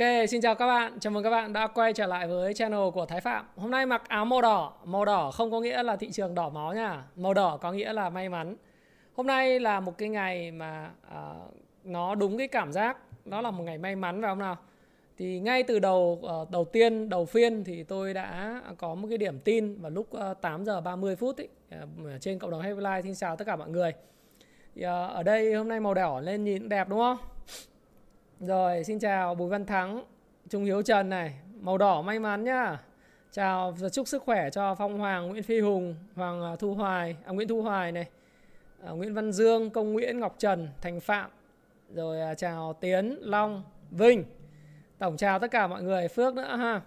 Ok, xin chào các bạn. Chào mừng các bạn đã quay trở lại với channel của Thái Phạm. Hôm nay mặc áo màu đỏ. Màu đỏ không có nghĩa là thị trường đỏ máu nha. Màu đỏ có nghĩa là may mắn. Hôm nay là một cái ngày mà uh, nó đúng cái cảm giác đó là một ngày may mắn phải không nào? Thì ngay từ đầu uh, đầu tiên đầu phiên thì tôi đã có một cái điểm tin vào lúc ờ, uh, 8 giờ 30 phút ý, uh, ờ, trên cộng đồng Happy Life. Xin chào tất cả mọi người. Thì, uh, ở đây hôm nay màu đỏ lên nhìn đẹp đúng không? Rồi, xin chào Bùi Văn Thắng, Trung Hiếu Trần này, màu đỏ may mắn nhá. Chào và chúc sức khỏe cho Phong Hoàng, Nguyễn Phi Hùng, Hoàng à, Thu Hoài, à, Nguyễn Thu Hoài này, à, Nguyễn Văn Dương, Công Nguyễn, Ngọc Trần, Thành Phạm. Rồi à, chào Tiến, Long, Vinh. Tổng chào tất cả mọi người, Phước nữa ha.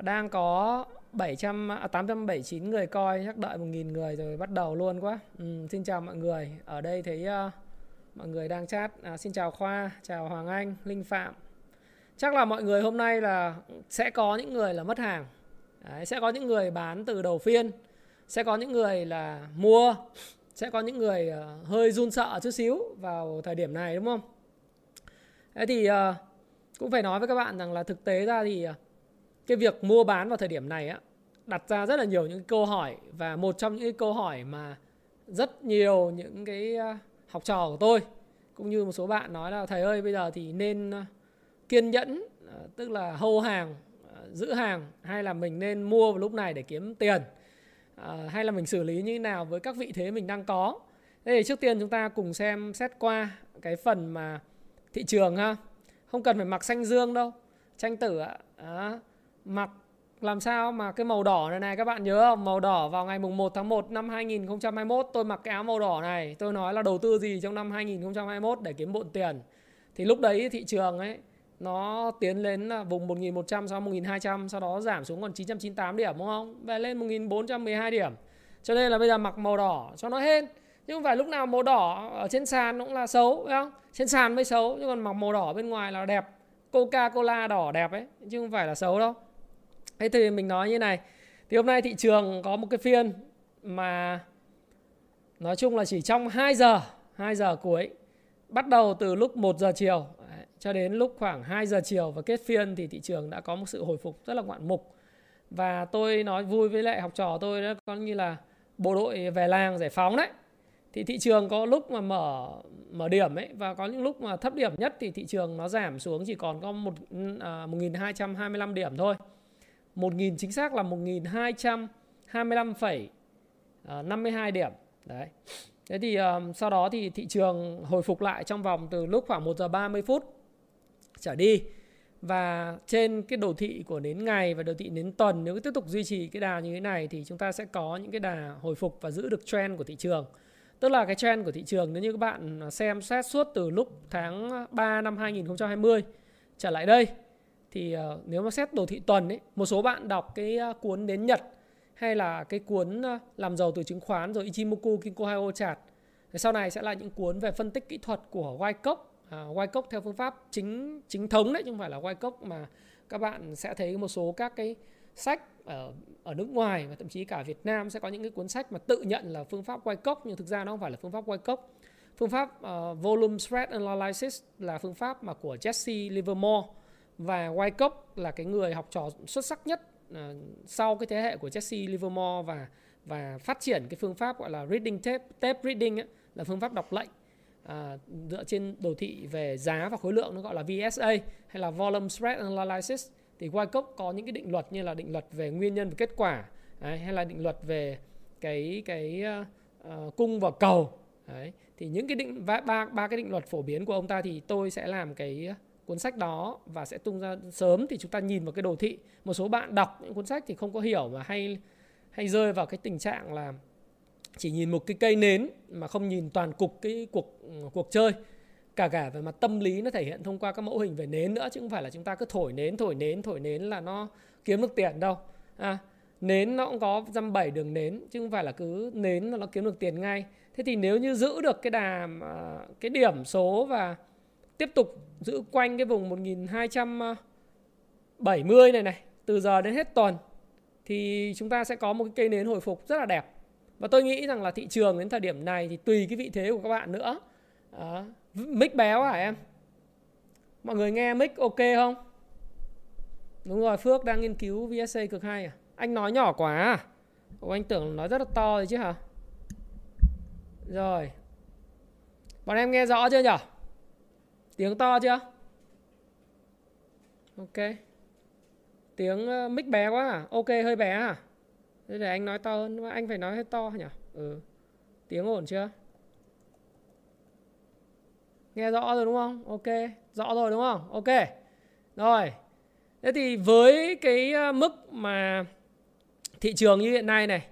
Đang có 700 à, 879 người coi, chắc đợi 1000 người rồi bắt đầu luôn quá. Ừ, xin chào mọi người. Ở đây thấy uh, mọi người đang chat. À, xin chào khoa chào hoàng anh linh phạm. Chắc là mọi người hôm nay là sẽ có những người là mất hàng. Đấy, sẽ có những người bán từ đầu phiên sẽ có những người là mua sẽ có những người uh, hơi run sợ chút xíu vào thời điểm này đúng không? Thế thì uh, cũng phải nói với các bạn rằng là thực tế ra thì uh, cái việc mua bán vào thời điểm này á đặt ra rất là nhiều những câu hỏi và một trong những câu hỏi mà rất nhiều những cái uh, học trò của tôi. Cũng như một số bạn nói là thầy ơi bây giờ thì nên ờ, kiên nhẫn ờ, tức là hâu hàng ờ, giữ hàng hay là mình nên mua vào lúc này để kiếm tiền hay là mình xử lý như thế nào với các vị thế mình đang có? Thế thì trước tiên chúng ta cùng xem xét qua cái phần mà thị trường ha. Không cần phải mặc xanh dương đâu. Tranh tử ạ. À, mặc làm sao mà cái màu đỏ này này, các bạn nhớ không? Màu đỏ vào ngày mùng 1 tháng 1 năm 2021 tôi mặc cái áo màu đỏ này. Tôi nói là đầu tư gì trong năm 2021 để kiếm bộn tiền. Thì lúc đấy thị trường ấy, nó tiến lên vùng 1100 sau 1200 sau đó giảm xuống còn 998 điểm, đúng không? Về lên 1412 điểm. Cho nên là bây giờ mặc màu đỏ cho nó hên. Nhưng không phải lúc nào màu đỏ ở trên sàn cũng là xấu, phải không? Trên sàn mới xấu nhưng còn mặc màu đỏ bên ngoài là đẹp. Coca-Cola đỏ đẹp ấy, chứ không phải là xấu đâu. Thế thì mình nói như này. Thì hôm nay thị trường có một cái phiên mà Nói chung là chỉ trong 2 giờ 2 giờ cuối, Bắt đầu từ lúc 1 giờ chiều Cho đến lúc khoảng 2 giờ chiều Và kết phiên thì thị trường đã có một sự hồi phục rất là ngoạn mục. Và tôi nói vui với lại học trò tôi đó, Có như là bộ đội về làng giải phóng đấy. Thì thị trường có lúc mà mở mở điểm ấy, và có những lúc mà thấp điểm nhất thì thị trường nó giảm xuống chỉ còn có một à, một nghìn hai trăm hai mươi điểm thôi. 1.000 chính xác là 1.225,52 à, điểm. Đấy. Thế thì um, sau đó thì thị trường hồi phục lại trong vòng từ lúc khoảng 1 giờ 30 phút trở đi. Và trên cái đồ thị của nến ngày và đồ thị nến tuần nếu tiếp tục duy trì cái đà như thế này thì chúng ta sẽ có những cái đà hồi phục và giữ được trend của thị trường. Tức là cái trend của thị trường nếu như các bạn à, xem xét suốt từ lúc tháng 3 năm 2020 trở lại đây thì uh, nếu mà xét đồ thị tuần ấy một số bạn đọc cái uh, cuốn đến Nhật hay là cái cuốn uh, làm giàu từ chứng khoán rồi Ichimoku Kinko chart sau này sẽ là những cuốn về phân tích kỹ thuật của Wyckoff à, Wyckoff theo phương pháp chính chính thống đấy chứ không phải là Wyckoff mà các bạn sẽ thấy một số các cái sách ở ở nước ngoài và thậm chí cả Việt Nam sẽ có những cái cuốn sách mà tự nhận là phương pháp Wyckoff nhưng thực ra nó không phải là phương pháp Wyckoff phương pháp uh, volume spread analysis là phương pháp mà của Jesse Livermore và Wyckoff là cái người học trò xuất sắc nhất ờ, sau cái thế hệ của Jesse Livermore và và phát triển cái phương pháp gọi là reading tape, tape reading ấy, là phương pháp đọc lệnh à, dựa trên đồ thị về giá và khối lượng nó gọi là VSA hay là volume spread analysis. Thì Wyckoff có những cái định luật như là định luật về nguyên nhân và kết quả đấy, hay là định luật về cái cái uh, cung và cầu. Đấy thì những cái định ba ba cái định luật phổ biến của ông ta thì tôi sẽ làm cái cuốn sách đó và sẽ tung ra sớm thì chúng ta nhìn vào cái đồ thị. Một số bạn đọc những cuốn sách thì không có hiểu mà hay hay rơi vào cái tình trạng là chỉ nhìn một cái cây nến mà không nhìn toàn cục cái cuộc cuộc chơi. Cả cả về mặt tâm lý nó thể hiện thông qua các mẫu hình về nến nữa chứ không phải là chúng ta cứ thổi nến thổi nến thổi nến là nó kiếm được tiền đâu. À, nến nó cũng có dăm bảy đường nến chứ không phải là cứ nến là nó kiếm được tiền ngay. Thế thì nếu như giữ được cái đà cái điểm số và tiếp tục giữ quanh cái vùng 1270 này này từ giờ đến hết tuần thì chúng ta sẽ có một cái cây nến hồi phục rất là đẹp. Và tôi nghĩ rằng là thị trường đến thời điểm này thì tùy cái vị thế của các bạn nữa. À, mic béo hả em? Mọi người nghe mic ok không? Đúng rồi phước đang nghiên cứu vsc cực hay à? Anh nói nhỏ quá à? Ủa, anh tưởng nói rất là to rồi chứ hả? Rồi. Bọn em nghe rõ chưa nhỉ tiếng to chưa? Ok. Tiếng uh, mic bé quá à ok hơi bé à thế để anh nói to hơn mà anh phải nói hơi to nhỉ? Ừ. Tiếng ổn chưa? Nghe rõ rồi đúng không? Ok rõ rồi đúng không? Ok. Rồi. Thế thì với cái ờ, mức mà thị trường như hiện nay này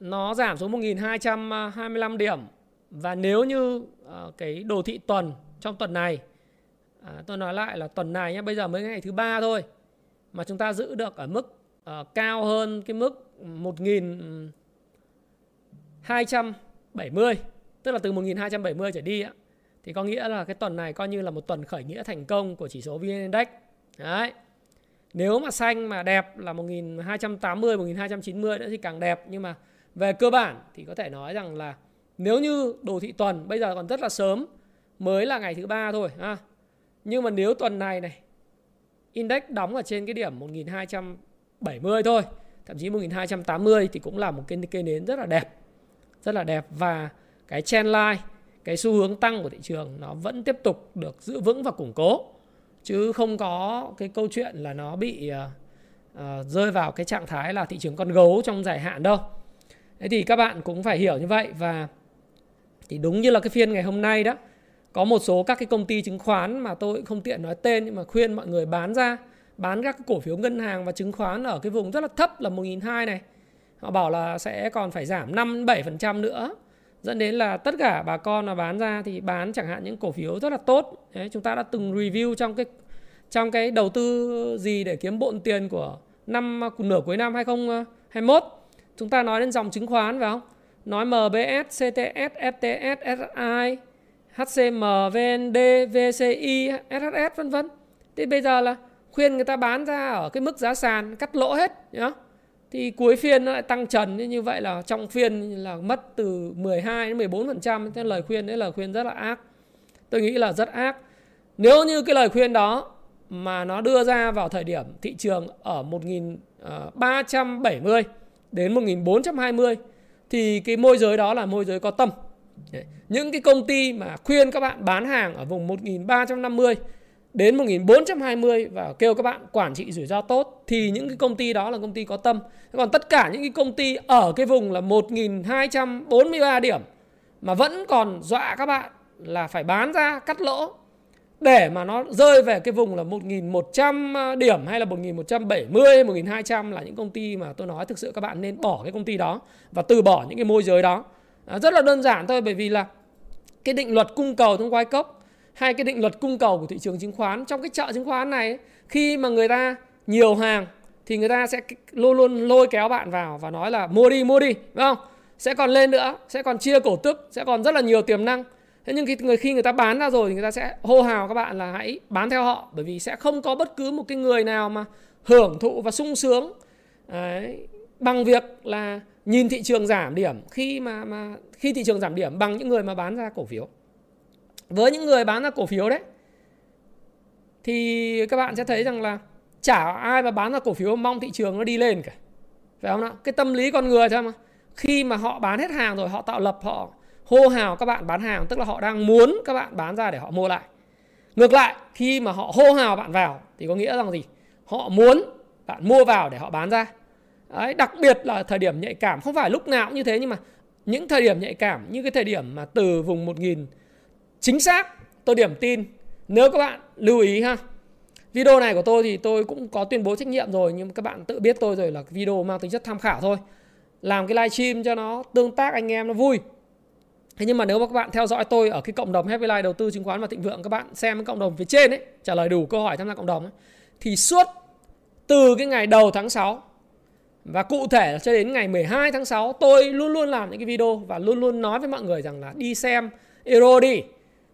nó giảm xuống 1225 điểm. Và nếu như ờ, cái đồ thị tuần trong tuần này à, tôi nói lại là tuần này nhé bây giờ mới ngày thứ ba thôi mà chúng ta giữ được ở mức uh, cao hơn cái mức 1270 tức là từ 1270 trở đi á thì có nghĩa là cái tuần này coi như là một tuần khởi nghĩa thành công của chỉ số VN Index. Đấy. Nếu mà xanh mà đẹp là 1280, 1290 nữa thì càng đẹp nhưng mà về cơ bản thì có thể nói rằng là nếu như đồ thị tuần bây giờ còn rất là sớm mới là ngày thứ ba thôi ha. Nhưng mà nếu tuần này này index đóng ở trên cái điểm 1270 thôi, thậm chí 1280 thì cũng là một cái cây nến rất là đẹp. Rất là đẹp và cái trendline, cái xu hướng tăng của thị trường nó vẫn tiếp tục được giữ vững và củng cố chứ không có cái câu chuyện là nó bị uh, uh, rơi vào cái trạng thái là thị trường con gấu trong dài hạn đâu. Thế thì các bạn cũng phải hiểu như vậy và thì đúng như là cái phiên ngày hôm nay đó có một số các cái công ty chứng khoán mà tôi không tiện nói tên nhưng mà khuyên mọi người bán ra bán các cái cổ phiếu ngân hàng và chứng khoán ở cái vùng rất là thấp là 1.200 này. Họ bảo là sẽ còn phải giảm 5 7% nữa. Dẫn đến là tất cả bà con mà bán ra thì bán chẳng hạn những cổ phiếu rất là tốt. Đấy, chúng ta đã từng review trong cái trong cái đầu tư gì để kiếm bộn tiền của năm nửa cuối năm 2021 chúng ta nói đến dòng chứng khoán phải không? Nói MBS, CTS, FTS, SI, HCM, VND, VCI, SHS vân vân. Thì bây giờ là khuyên người ta bán ra ở cái mức giá sàn cắt lỗ hết nhá. Thì cuối phiên nó lại tăng trần như vậy là trong phiên là mất từ 12 đến 14%, thế lời khuyên đấy là khuyên rất là ác. Tôi nghĩ là rất ác. Nếu như cái lời khuyên đó mà nó đưa ra vào thời điểm thị trường ở 1370 à, đến 1420 thì cái môi giới đó là môi giới có tâm. Những cái công ty mà khuyên các bạn bán hàng ở vùng 1350 đến 1420 và kêu các bạn quản trị rủi ro tốt thì những cái công ty đó là công ty có tâm. Còn tất cả những cái công ty ở cái vùng là 1243 điểm mà vẫn còn dọa các bạn là phải bán ra cắt lỗ để mà nó rơi về cái vùng là 1100 điểm hay là 1170 1200 là những công ty mà tôi nói thực sự các bạn nên bỏ cái công ty đó và từ bỏ những cái môi giới đó. À, rất là đơn giản thôi bởi vì là cái định luật cung cầu trong quay cốc hay cái định luật cung cầu của thị trường chứng khoán trong cái chợ chứng khoán này khi mà người ta nhiều hàng thì người ta sẽ luôn luôn lôi kéo bạn vào và nói là mua đi mua đi đúng không? Sẽ còn lên nữa sẽ còn chia cổ tức sẽ còn rất là nhiều tiềm năng. Thế nhưng khi người khi người ta bán ra rồi thì người ta sẽ hô hào các bạn là hãy bán theo họ bởi vì sẽ không có bất cứ một cái người nào mà hưởng thụ và sung sướng đấy, bằng việc là nhìn thị trường giảm điểm, khi mà mà, khi thị trường giảm điểm bằng những người mà bán ra cổ phiếu. Với những người bán ra cổ phiếu đấy, thì các bạn sẽ thấy rằng là chả ai mà bán ra cổ phiếu mong thị trường nó đi lên cả. Phải không nào? Cái tâm lý con người thôi mà khi mà họ bán hết hàng rồi, họ tạo lập, họ hô hào các bạn bán hàng, tức là họ đang muốn các bạn bán ra để họ mua lại. Ngược lại, khi mà họ hô hào bạn vào, thì có nghĩa rằng gì? Họ muốn bạn mua vào để họ bán ra. Đấy, đặc biệt là thời điểm nhạy cảm. Không phải lúc nào cũng như thế nhưng mà những thời điểm nhạy cảm như cái thời điểm mà từ vùng 1000 chính xác tôi điểm tin. Nếu các bạn lưu ý ha video này của tôi thì tôi cũng có tuyên bố trách nhiệm rồi nhưng các bạn tự biết tôi rồi là video mang tính chất tham khảo thôi. Làm cái livestream cho nó tương tác anh em nó vui. Thế nhưng mà nếu mà các bạn theo dõi tôi ở cái cộng đồng Happy Life đầu tư chứng khoán và thịnh vượng các bạn xem cái cộng đồng phía trên ấy, trả lời đủ câu hỏi tham gia cộng đồng ấy, thì suốt từ cái ngày đầu tháng 6 và cụ thể là cho đến ngày 12 tháng 6 tôi luôn luôn làm những cái video và luôn luôn nói với mọi người rằng là đi xem Euro đi.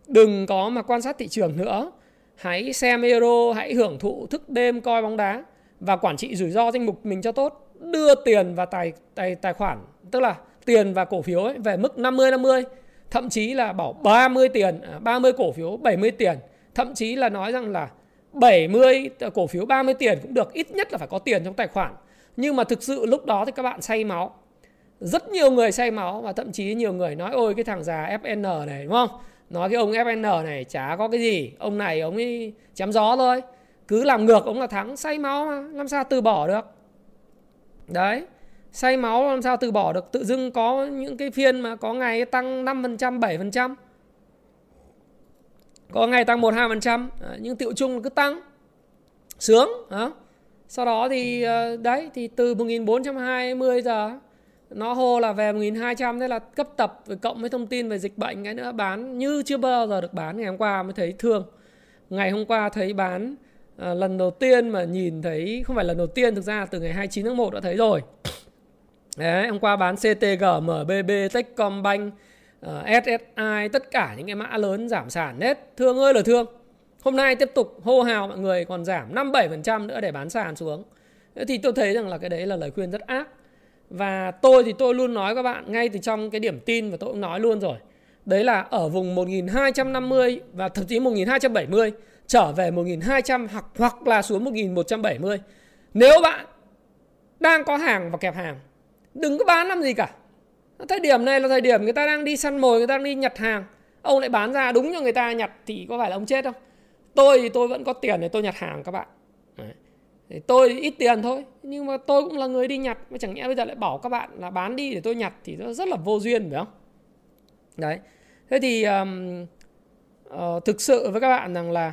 Đừng có mà quan sát thị trường nữa. Hãy xem Euro, hãy hưởng thụ thức đêm coi bóng đá và quản trị rủi ro danh mục mình cho tốt. Đưa tiền và tài tài tài khoản, tức là tiền và cổ phiếu ấy về mức 50 50, thậm chí là bảo 30 tiền, à, 30 cổ phiếu 70 tiền, thậm chí là nói rằng là 70 à, cổ phiếu 30 tiền cũng được, ít nhất là phải có tiền trong tài khoản. Nhưng mà thực sự lúc đó thì các bạn say máu. Rất nhiều người say máu và thậm chí nhiều người nói ôi cái thằng già FN này đúng không? Nói cái ông FN này chả có cái gì, ông này ông ấy chém gió thôi. Cứ làm ngược ông là thắng, say máu mà, làm sao từ bỏ được. Đấy say máu làm sao từ bỏ được tự dưng có những cái phiên mà có ngày tăng 5% 7% có ngày tăng 1 2% nhưng tiệu chung cứ tăng sướng đó sau đó thì ờ, đấy thì từ 1420 giờ nó hô là về 1200 thế là cấp tập với cộng với thông tin về dịch bệnh cái nữa bán như chưa bao giờ được bán ngày hôm qua mới thấy thương ngày hôm qua thấy bán à, lần đầu tiên mà nhìn thấy không phải lần đầu tiên thực ra từ ngày 29 tháng 1 đã thấy rồi Đấy, hôm qua bán CTG, MBB, Techcombank, uh, SSI, tất cả những cái mã lớn giảm sản hết. Thương ơi là thương. Hôm nay tiếp tục hô hào mọi người, còn giảm 5-7% nữa để bán sàn xuống. Thì tôi thấy rằng là cái đấy là lời khuyên rất ác. Và tôi thì tôi luôn nói các bạn, ngay từ trong cái điểm tin và tôi cũng nói luôn rồi. Đấy là ở vùng 1250 và thậm chí 1270 trở về 1200 hoặc hoặc là xuống 1170. Nếu bạn đang có hàng và kẹp hàng, đừng có bán làm gì cả thời điểm này là thời điểm người ta đang đi săn mồi, người ta đang đi nhặt hàng ông lại bán ra đúng cho người ta nhặt thì có phải là ông chết không tôi thì tôi vẫn có tiền để tôi nhặt hàng các bạn. Đấy. Thì tôi ít tiền thôi nhưng mà tôi cũng là người đi nhặt mà chẳng nhẽ bây giờ lại bảo các bạn là bán đi để tôi nhặt thì nó rất là vô duyên phải không? Đấy. Thế thì um, uh, thực sự với các bạn rằng là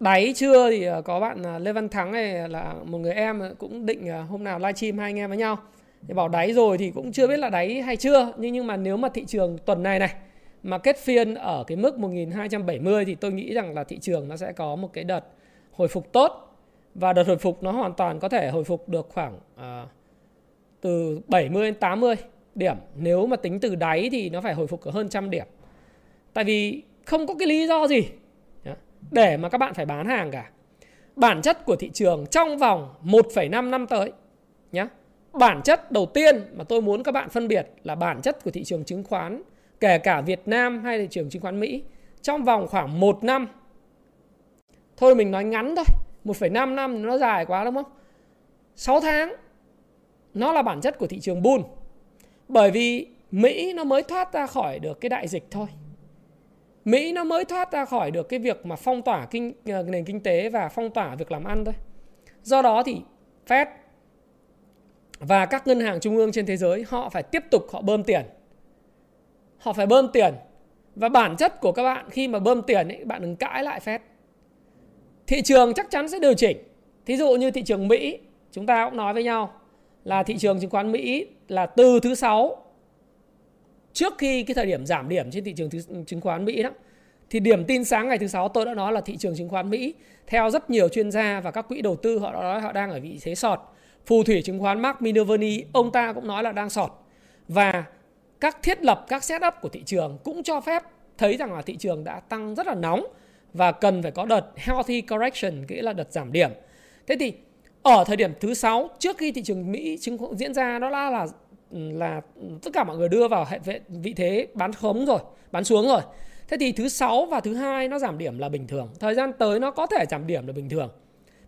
đáy chưa thì ờ, có bạn lê văn thắng này là một người em cũng định ờ, hôm nào livestream hai anh em với nhau. Thì bảo đáy rồi thì cũng chưa biết là đáy hay chưa nhưng nhưng mà nếu mà thị trường tuần này này mà kết phiên ở cái mức 1270 thì tôi nghĩ rằng là thị trường nó sẽ có một cái đợt hồi phục tốt. Và đợt hồi phục nó hoàn toàn có thể hồi phục được khoảng à, từ 70 đến 80 điểm. Nếu mà tính từ đáy thì nó phải hồi phục ở hơn trăm điểm. Tại vì không có cái lý do gì để mà các bạn phải bán hàng cả. Bản chất của thị trường trong vòng 1,5 năm tới nhé bản chất đầu tiên mà tôi muốn các bạn phân biệt là bản chất của thị trường chứng khoán kể cả Việt Nam hay thị trường chứng khoán Mỹ trong vòng khoảng 1 năm thôi mình nói ngắn thôi 1,5 năm nó dài quá đúng không? 6 tháng nó là bản chất của thị trường bull. Bởi vì Mỹ nó mới thoát ra khỏi được cái đại dịch thôi. Mỹ nó mới thoát ra khỏi được cái việc mà phong tỏa kinh ờ, nền kinh tế và phong tỏa việc làm ăn thôi. Do đó thì Fed và các ngân hàng trung ương trên thế giới họ phải tiếp tục họ bơm tiền họ phải bơm tiền. Và bản chất của các bạn khi mà bơm tiền ấy, bạn đừng cãi lại phép. Thị trường chắc chắn sẽ điều chỉnh. Thí dụ như thị trường mỹ chúng ta cũng nói với nhau là thị trường chứng khoán mỹ là từ thứ sáu trước khi cái thời điểm giảm điểm trên thị trường chứng khoán mỹ đó thì điểm tin sáng ngày thứ sáu tôi đã nói là thị trường chứng khoán mỹ theo rất nhiều chuyên gia và các quỹ đầu tư họ nói họ đang ở vị thế sọt. Phù thủy chứng khoán Mark Minervini ông ta cũng nói là đang sọt. Và các thiết lập các setup của thị trường cũng cho phép thấy rằng là thị trường đã tăng rất là nóng và cần phải có đợt healthy correction nghĩa là đợt giảm điểm. Thế thì ở thời điểm thứ sáu trước khi thị trường Mỹ chứng khoán diễn ra đó là là là tất cả mọi người đưa vào hệ vị thế bán khống rồi, bán xuống rồi. Thế thì thứ sáu và thứ hai nó giảm điểm là bình thường. Thời gian tới nó có thể giảm điểm là bình thường.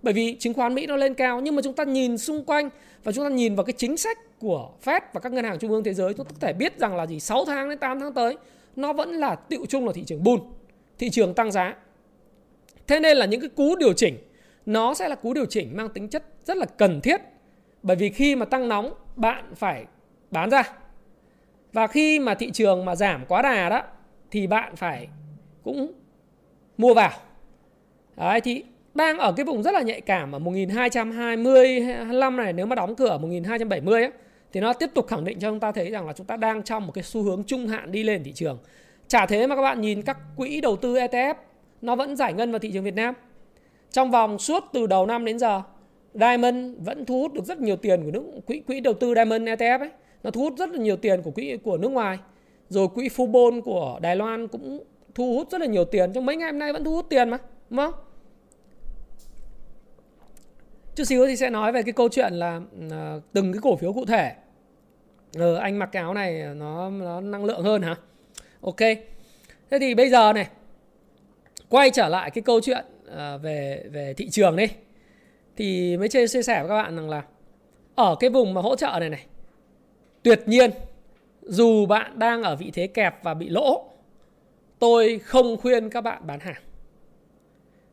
Bởi vì chứng khoán Mỹ nó lên cao nhưng mà chúng ta nhìn xung quanh và chúng ta nhìn vào cái chính sách của Fed và các ngân hàng trung ương thế giới chúng ta có thể biết rằng là gì 6 tháng đến 8 tháng tới nó vẫn là tựu chung là thị trường bull, thị trường tăng giá. Thế nên là những cái cú điều chỉnh nó sẽ là cú điều chỉnh mang tính chất rất là cần thiết. Bởi vì khi mà tăng nóng bạn phải bán ra. Và khi mà thị trường mà giảm quá đà đó thì bạn phải cũng mua vào. Đấy thì đang ở cái vùng rất là nhạy cảm ở 1220 25 này nếu mà đóng cửa 1270 ấy, thì nó tiếp tục khẳng định cho chúng ta thấy rằng là chúng ta đang trong một cái xu hướng trung hạn đi lên thị trường. Chả thế mà các bạn nhìn các quỹ đầu tư ETF nó vẫn giải ngân vào thị trường Việt Nam. Trong vòng suốt từ đầu năm đến giờ, Diamond vẫn thu hút được rất nhiều tiền của nước quỹ quỹ đầu tư Diamond ETF ấy, nó thu hút rất là nhiều tiền của quỹ của nước ngoài. Rồi quỹ Fubon của Đài Loan cũng thu hút rất là nhiều tiền trong mấy ngày hôm nay vẫn thu hút tiền mà, đúng không? Chút xíu thì sẽ nói về cái câu chuyện là uh, từng cái cổ phiếu cụ thể. Ờ, anh mặc cái áo này ờ, nó nó năng lượng hơn hả? Ok. Thế thì bây giờ này quay trở lại cái câu chuyện uh, về về thị trường đi. Thì mới chia sẻ với các bạn rằng là ở cái vùng mà hỗ trợ này này tuyệt nhiên dù bạn đang ở vị thế kẹp và bị lỗ tôi không khuyên các bạn bán hàng.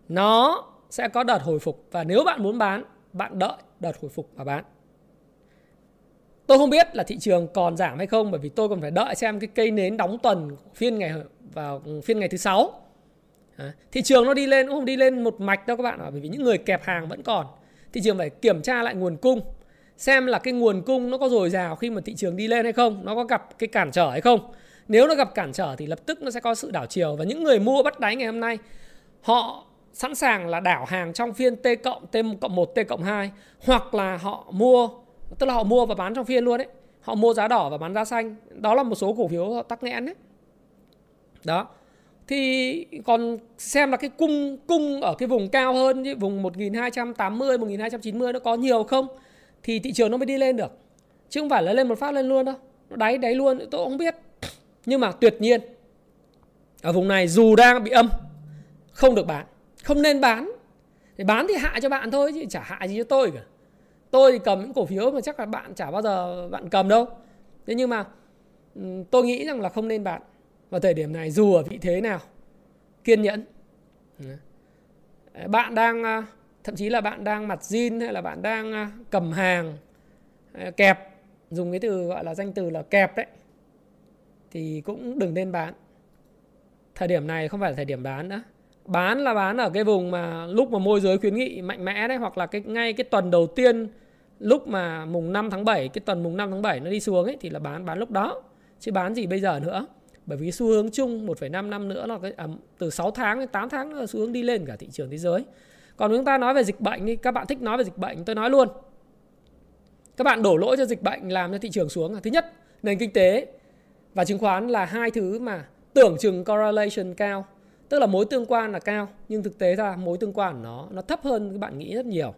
Nó sẽ có đợt hồi phục và nếu bạn muốn bán, bạn đợi đợt hồi phục và bán. Tôi không biết là thị trường còn giảm hay không bởi vì tôi còn phải đợi xem cái cây nến đóng tuần phiên ngày vào phiên ngày thứ sáu. À, thị trường nó đi lên cũng không đi lên một mạch đâu các bạn ạ bởi vì những người kẹp hàng vẫn còn. Thị trường phải kiểm tra lại nguồn cung xem là cái nguồn cung nó có dồi dào khi mà thị trường đi lên hay không, nó có gặp cái cản trở hay không. Nếu nó gặp cản trở thì lập tức nó sẽ có sự đảo chiều và những người mua bắt đáy ngày hôm nay họ sẵn sàng là đảo hàng trong phiên T cộng, T cộng 1, T cộng 2 hoặc là họ mua tức là họ mua và bán trong phiên luôn đấy. Họ mua giá đỏ và bán giá xanh. Đó là một số cổ phiếu họ tắc nghẽn đấy. Đó. Thì còn xem là cái cung cung ở cái vùng cao hơn như vùng 1280, 1290 nó có nhiều không thì thị trường nó mới đi lên được. Chứ không phải là lên một phát lên luôn đâu. Nó đáy đáy luôn tôi không biết. Nhưng mà tuyệt nhiên ở vùng này dù đang bị âm không được bán không nên bán. Thì bán thì hạ cho bạn thôi, chứ chả hạ gì cho tôi cả. Tôi thì cầm những cổ phiếu mà chắc là bạn chả bao giờ bạn cầm đâu. Thế nhưng mà ừ, tôi nghĩ rằng là không nên bạn vào thời điểm này dù ở vị thế nào, kiên nhẫn. Ờ, bạn đang ờ, thậm chí là bạn đang mặt zin hay là bạn đang ờ, cầm hàng kẹp, dùng cái từ gọi là danh từ là kẹp đấy, thì cũng đừng nên bán. Thời điểm này không phải là thời điểm bán nữa bán là bán ở cái vùng mà lúc mà môi giới khuyến nghị mạnh mẽ đấy hoặc là cái ngay cái tuần đầu tiên lúc mà mùng 5 tháng 7 cái tuần mùng 5 tháng 7 nó đi xuống ấy thì là bán bán lúc đó chứ bán gì bây giờ nữa. Bởi vì xu hướng chung 1,5 năm nữa là cái à, từ 6 tháng đến 8 tháng là xu hướng đi lên cả thị trường thế giới. Còn chúng ta nói về dịch bệnh thì các bạn thích nói về dịch bệnh tôi nói luôn. Các bạn đổ lỗi cho dịch bệnh làm cho thị trường xuống thứ nhất nền kinh tế và chứng khoán là hai thứ mà tưởng chừng correlation cao tức là mối tương quan là cao nhưng thực tế ra mối tương quan của nó nó thấp hơn các bạn nghĩ rất nhiều.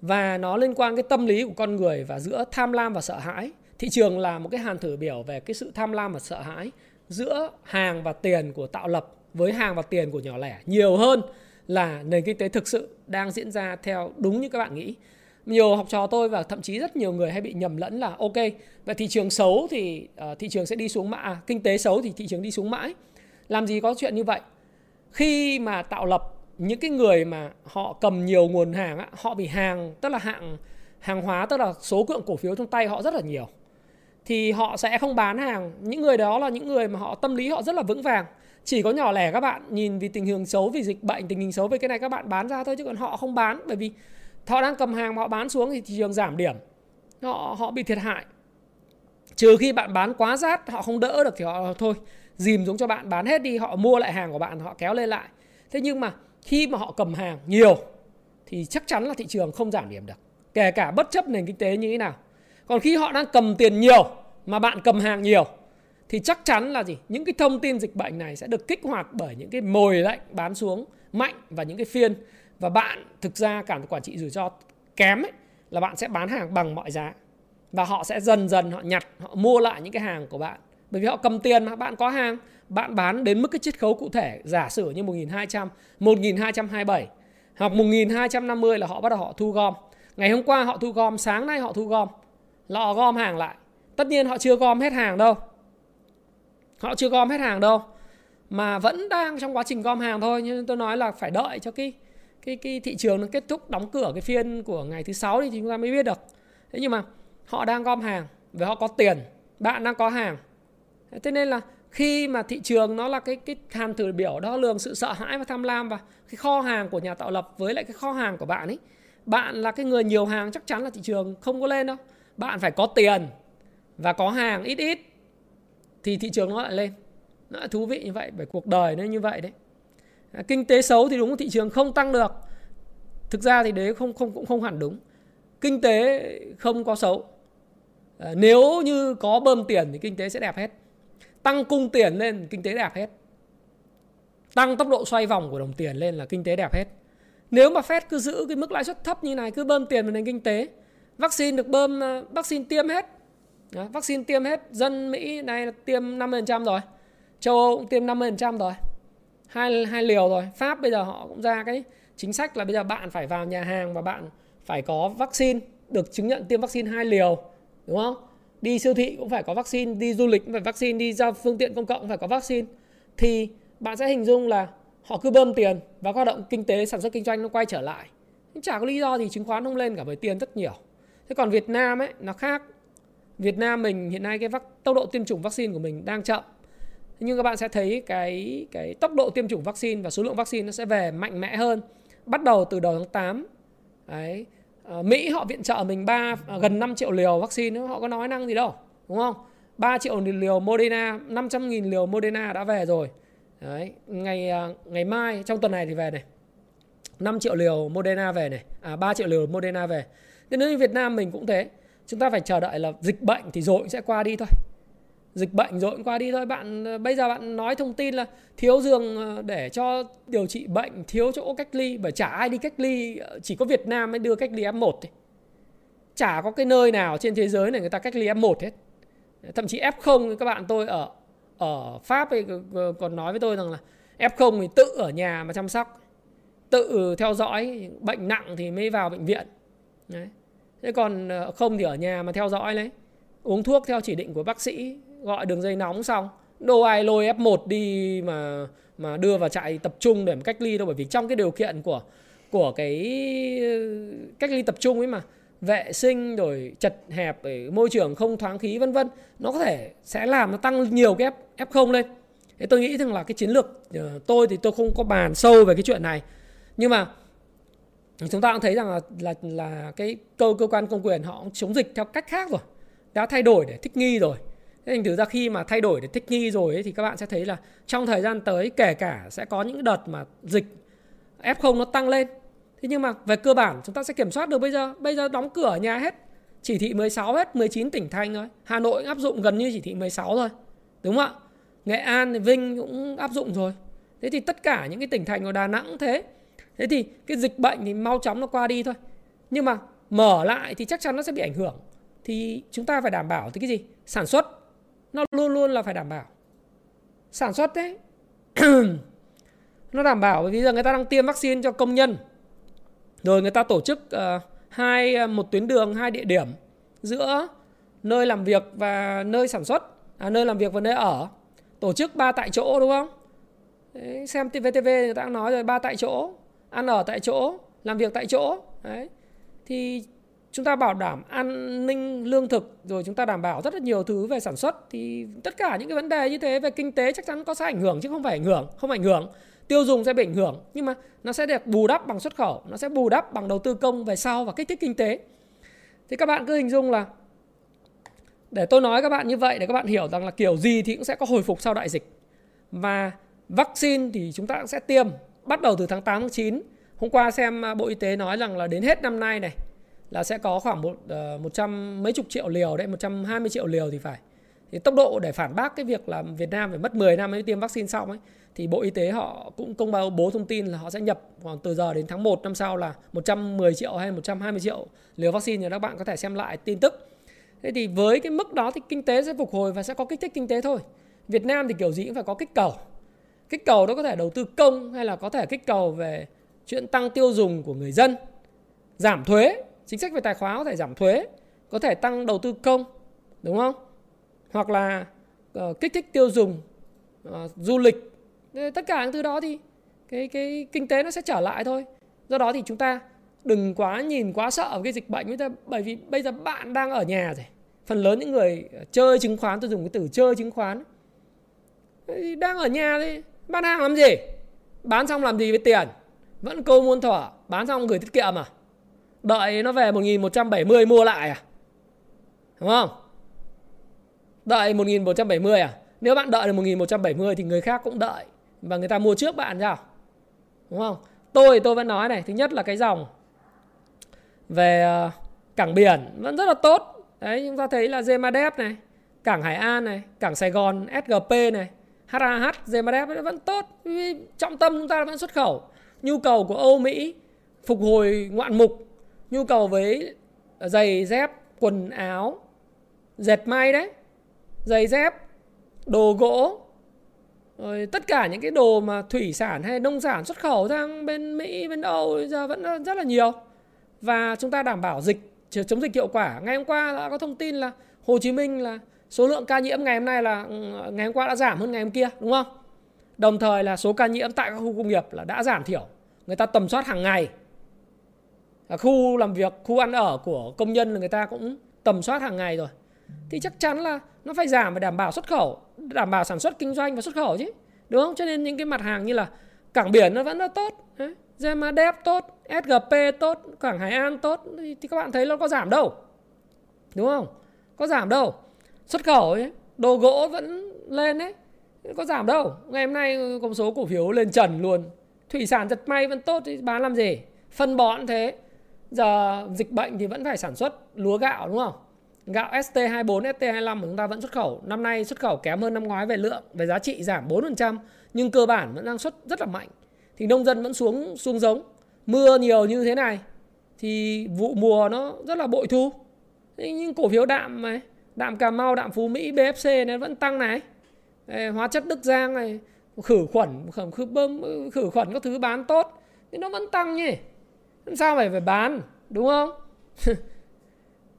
Và nó liên quan cái tâm lý của con người và giữa tham lam và sợ hãi. Thị trường là một cái hàn thử biểu về cái sự tham lam và sợ hãi giữa hàng và tiền của tạo lập với hàng và tiền của nhỏ lẻ. Nhiều hơn là nền kinh tế thực sự đang diễn ra theo đúng như các bạn nghĩ. Nhiều học trò tôi và thậm chí rất nhiều người hay bị nhầm lẫn là ok vậy thị trường xấu thì uh, thị trường sẽ đi xuống mãi. À, kinh tế xấu thì thị trường đi xuống mãi. Làm gì có chuyện như vậy? Khi mà tạo lập những cái người mà họ cầm nhiều nguồn hàng á, họ bị hàng tức là hạng hàng hóa tức là số lượng cổ phiếu trong tay họ rất là nhiều thì họ sẽ không bán hàng. Những người đó là những người mà họ tâm lý họ rất là vững vàng. Chỉ có nhỏ lẻ các bạn nhìn vì tình hình xấu vì dịch bệnh tình hình xấu về cái này các bạn bán ra thôi chứ còn họ không bán. Bởi vì họ đang cầm hàng mà họ bán xuống thì thị trường giảm điểm. Họ họ bị thiệt hại. Trừ khi bạn bán quá rát họ không đỡ được thì họ thôi dìm xuống cho bạn bán hết đi họ mua lại hàng của bạn họ kéo lên lại. Thế nhưng mà khi mà họ cầm hàng nhiều thì chắc chắn là thị trường không giảm điểm được kể cả bất chấp nền kinh tế như thế nào. Còn khi họ đang cầm tiền nhiều mà bạn cầm hàng nhiều thì chắc chắn là gì? Những cái thông tin dịch bệnh này sẽ được kích hoạt bởi những cái mồi lệnh bán xuống mạnh và những cái phiên. Và bạn thực ra cảm quản trị rủi ro kém ấy, là bạn sẽ bán hàng bằng mọi giá. Và họ sẽ dần dần họ nhặt họ mua lại những cái hàng của bạn bởi vì họ cầm tiền mà, bạn có hàng, bạn bán đến mức cái chiết khấu cụ thể, giả sử như 1200 1227 hoặc 1250 là họ bắt đầu họ thu gom. Ngày hôm qua họ thu gom, sáng nay họ thu gom. Lọ họ gom hàng lại. Tất nhiên họ chưa gom hết hàng đâu. Họ chưa gom hết hàng đâu. Mà vẫn đang trong quá trình gom hàng thôi, nhưng tôi nói là phải đợi cho cái cái cái thị trường nó kết thúc, đóng cửa cái phiên của ngày thứ sáu thì chúng ta mới biết được. Thế nhưng mà họ đang gom hàng và họ có tiền, bạn đang có hàng thế nên là khi mà thị trường nó là cái cái hàm thử biểu đo lường sự sợ hãi và tham lam và cái kho hàng của nhà tạo lập với lại cái kho hàng của bạn ấy bạn là cái người nhiều hàng chắc chắn là thị trường không có lên đâu. Bạn phải có tiền và có hàng ít ít thì thị trường nó lại lên. Nó lại thú vị như vậy bởi cuộc đời nó như vậy đấy. À, kinh tế xấu thì đúng thị trường không tăng được. Thực ra thì đấy không không cũng không hẳn đúng. Kinh tế không có xấu. À, nếu như có bơm tiền thì kinh tế sẽ đẹp hết tăng cung tiền lên kinh tế đẹp hết. Tăng tốc độ xoay vòng của đồng tiền lên là kinh tế đẹp hết. Nếu mà Fed cứ giữ cái mức lãi suất thấp như này cứ bơm tiền vào nền kinh tế vaccine được bơm ờ, vaccine tiêm hết. Đó, vaccine tiêm hết dân Mỹ này là tiêm 50% rồi châu Âu cũng tiêm 50% rồi. Hai hai liều rồi. Pháp bây giờ họ cũng ra cái chính sách là bây giờ bạn phải vào nhà hàng và bạn phải có vaccine được chứng nhận tiêm vaccine hai liều đúng không? Đi siêu thị cũng phải có vaccine đi du lịch cũng phải vaccine đi ra phương tiện công cộng cũng phải có vaccine thì bạn sẽ hình dung là họ cứ bơm tiền và hoạt động kinh tế sản xuất kinh doanh nó quay trở lại. Nhưng chả có lý do thì chứng khoán không lên cả bởi tiền rất nhiều. Thế còn Việt Nam ấy nó khác. Việt Nam mình hiện nay cái vắc, tốc độ tiêm chủng vaccine của mình đang chậm. Nhưng các bạn sẽ thấy cái cái tốc độ tiêm chủng vaccine và số lượng vaccine nó sẽ về mạnh mẽ hơn. Bắt đầu từ đầu tháng 8 đấy Ờ, Mỹ họ viện trợ mình 3 à, gần 5 triệu liều vaccine, họ có nói năng gì đâu, đúng không? 3 triệu liều Moderna 500 nghìn liều Moderna đã về rồi. Đấy, ngày à, ngày mai, trong tuần này thì về này. 5 triệu liều Moderna về này à 3 triệu liều Moderna về. Thế nếu như Việt Nam mình cũng thế, chúng ta phải chờ đợi là dịch bệnh thì rồi cũng sẽ qua đi thôi dịch bệnh rồi cũng qua đi thôi. Bạn ờ, bây giờ bạn nói thông tin là thiếu giường ờ, để cho điều trị bệnh, thiếu chỗ cách ly và chả ai đi cách ly ờ, chỉ có Việt Nam mới đưa cách ly F1 thôi chả có cái nơi nào trên thế giới này người ta cách ly F1 hết. Thậm chí F0 các bạn tôi ở ở Pháp ấy còn nói với tôi rằng là F0 thì tự ở nhà mà chăm sóc, tự theo dõi, bệnh nặng thì mới vào bệnh viện. Đấy. thế còn không thì ở nhà mà theo dõi lấy, uống thuốc theo chỉ định của bác sĩ gọi đường dây nóng xong. Đâu ai lôi F1 đi mà mà đưa vào trại tập trung để mà cách ly đâu bởi vì trong cái điều kiện của của cái ờ, cách ly tập trung ấy mà vệ sinh rồi chật hẹp ở môi trường không thoáng khí vân vân nó có thể sẽ làm nó tăng nhiều cái F, F0 lên. Thế tôi nghĩ rằng là cái chiến lược ờ, tôi thì tôi không có bàn sâu về cái chuyện này. Nhưng mà chúng ta cũng thấy rằng là là là cái cơ cơ quan công quyền họ chống dịch theo cách khác rồi. Đã thay đổi để thích nghi rồi thế thành thử ra khi mà thay đổi để thích nghi rồi ấy, thì các bạn sẽ thấy là trong thời gian tới kể cả sẽ có những đợt mà dịch F0 nó tăng lên. Thế nhưng mà về cơ bản chúng ta sẽ kiểm soát được bây giờ. Bây giờ đóng cửa nhà hết chỉ thị 16 hết 19 tỉnh thành thôi. Hà Nội áp dụng gần như chỉ thị 16 thôi đúng không ạ? Nghệ An Vinh cũng áp dụng rồi. Thế thì tất cả những cái tỉnh thành của Đà Nẵng thế. Thế thì cái dịch bệnh thì mau chóng nó qua đi thôi. Nhưng mà mở lại thì chắc chắn nó sẽ bị ảnh hưởng. Thì chúng ta phải đảm bảo thì cái gì? Sản xuất nó luôn luôn là phải đảm bảo. Sản xuất đấy nó đảm bảo bởi vì giờ người ta đang tiêm vaccine cho công nhân. Rồi người ta tổ chức uh, hai ờ, một tuyến đường hai địa điểm giữa nơi làm việc và nơi sản xuất à, nơi làm việc và nơi ở. Tổ chức ba tại chỗ đúng không? Đấy, xem VTV người ta đang nói rồi ba tại chỗ ăn ở tại chỗ làm việc tại chỗ. Đấy. thì chúng ta bảo đảm an ninh lương thực, rồi chúng ta đảm bảo rất là nhiều thứ về sản xuất, thì tất cả những cái vấn đề như thế về kinh tế chắc chắn có sẽ ảnh hưởng chứ không phải ảnh hưởng, không ảnh hưởng. Tiêu dùng sẽ bị ảnh hưởng, nhưng mà nó sẽ được bù đắp bằng xuất khẩu, nó sẽ bù đắp bằng đầu tư công về sau và kích thích kinh tế. Thì các bạn cứ hình dung là, để tôi nói các bạn như vậy để các bạn hiểu rằng là kiểu gì thì cũng sẽ có hồi phục sau đại dịch. Và vaccine thì chúng ta cũng sẽ tiêm bắt đầu từ tháng 8 tháng 9 hôm qua xem à, Bộ Y tế nói rằng là đến hết năm nay này là sẽ có khoảng một uh, một trăm mấy chục triệu liều đấy 120 triệu liều thì phải thì tốc độ để phản bác cái việc là Việt Nam phải mất 10 năm mới tiêm vaccine xong ấy thì Bộ Y tế họ cũng công bố bố thông tin là họ sẽ nhập khoảng từ giờ đến tháng 1 năm sau là 110 triệu hay 120 triệu liều vaccine thì các bạn có thể xem lại tin tức. Thế thì với cái mức đó thì kinh tế sẽ phục hồi và sẽ có kích thích kinh tế thôi. Việt Nam thì kiểu gì cũng phải có kích cầu. Kích cầu đó có thể đầu tư công hay là có thể kích cầu về chuyện tăng tiêu dùng của người dân, giảm thuế chính sách về tài khoá có thể giảm thuế có thể tăng đầu tư công đúng không? Hoặc là uh, kích thích tiêu dùng uh, du lịch. Tất cả những thứ đó thì cái cái kinh tế nó sẽ trở lại thôi. Do đó thì chúng ta đừng quá nhìn quá sợ cái dịch bệnh. Bởi vì bây giờ bạn đang ở nhà rồi. Phần lớn những người ờ, chơi chứng khoán tôi dùng cái từ chơi chứng khoán. Đang ở nhà thì bán hàng làm gì? Bán xong làm gì với tiền? Vẫn câu muôn thỏa bán xong gửi tiết kiệm à? Đợi nó về 1170 mua lại à đúng không Đợi 1170 à? Nếu bạn đợi được 1170 thì người khác cũng đợi và người ta mua trước bạn sao? Đúng không? Tôi tôi vẫn nói này, thứ nhất là cái dòng về ờ, cảng biển vẫn rất là tốt. Đấy chúng ta thấy là Gemadep này, cảng Hải An này, cảng Sài Gòn SGP này, HAH, Gemadep vẫn tốt. Trọng tâm chúng ta vẫn xuất khẩu. Nhu cầu của Âu Mỹ phục hồi ngoạn mục, nhu cầu với giày dép, quần áo, dệt may đấy, giày dép, đồ gỗ, rồi tất cả những cái đồ mà thủy sản hay nông sản xuất khẩu sang bên Mỹ, bên Âu giờ vẫn rất là nhiều. Và chúng ta đảm bảo dịch chống dịch hiệu quả. Ngày hôm qua đã có thông tin là Hồ Chí Minh là số lượng ca nhiễm ngày hôm nay là ừ, ngày hôm qua đã giảm hơn ngày hôm kia đúng không? Đồng thời là số ca nhiễm tại các khu công nghiệp là đã giảm thiểu. Người ta tầm soát hàng ngày. Khu làm việc, khu ăn ở của công nhân là người ta cũng tầm soát hàng ngày rồi. Thì chắc chắn là nó phải giảm và đảm bảo xuất khẩu, đảm bảo sản xuất kinh doanh và xuất khẩu chứ. Đúng không? Cho nên những cái mặt hàng như là cảng biển nó vẫn nó tốt. Gemadep tốt, SGP tốt, cảng Hải An tốt thì các bạn thấy nó có giảm đâu. Đúng không? Có giảm đâu xuất khẩu ấy, đồ gỗ vẫn lên đấy có giảm đâu ngày hôm nay con số cổ phiếu lên trần luôn thủy sản giật may vẫn tốt thì bán làm gì phân bón thế giờ dịch bệnh thì vẫn phải sản xuất lúa gạo đúng không? Gạo ST24, ST25 của chúng ta vẫn xuất khẩu. Năm nay xuất khẩu kém hơn năm ngoái về lượng về giá trị giảm 4% nhưng cơ bản vẫn năng suất rất là mạnh. Thì nông dân vẫn xuống xuống giống. Mưa nhiều như thế này thì vụ mùa nó rất là bội thu. Nhưng cổ phiếu đạm này đạm Cà Mau, đạm Phú Mỹ, BFC nó vẫn tăng này. Hóa chất Đức Giang này, khử khuẩn, khử, khử bơm, khử khuẩn các thứ bán tốt thì nó vẫn tăng nhỉ. Sao phải phải bán, đúng không?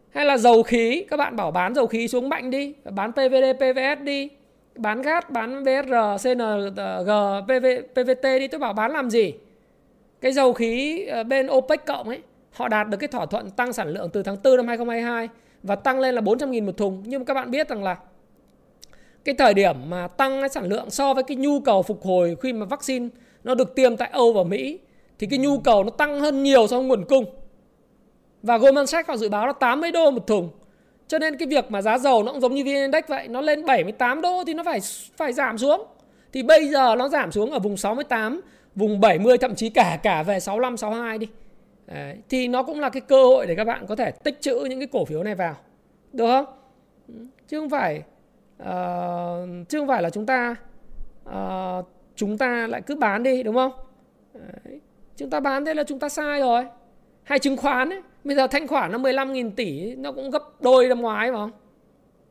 Hay là dầu khí, các bạn bảo bán dầu khí xuống mạnh đi, bán PVD, PVS đi, bán gas, bán VSR, CNG, PV, PVT đi, tôi bảo bán làm gì? Cái dầu khí ờ, bên OPEC cộng ấy, họ đạt được cái thỏa thuận tăng sản lượng từ tháng 4 năm 2022 và tăng lên là 400.000 một thùng. Nhưng mà các bạn biết rằng là cái thời điểm mà tăng cái sản lượng so với cái nhu cầu phục hồi khi mà vaccine nó được tiêm tại Âu và Mỹ thì cái nhu cầu nó tăng hơn nhiều so với nguồn cung. Và Goldman Sachs họ dự báo là 80 đô một thùng. Cho nên cái việc mà giá dầu nó cũng giống như VN Index vậy, nó lên 78 đô thì nó phải phải giảm xuống. Thì bây giờ nó giảm xuống ở vùng 68, vùng 70 thậm chí cả cả về 65 62 đi. Đấy, thì nó cũng là cái cơ hội để các bạn có thể tích trữ những cái cổ phiếu này vào được không chứ không phải uh, chứ không phải là chúng ta uh, chúng ta lại cứ bán đi đúng không Đấy chúng ta bán thế là chúng ta sai rồi. Hay chứng khoán ấy, bây giờ thanh khoản nó 15.000 tỷ, nó cũng gấp đôi năm ngoái mà. Không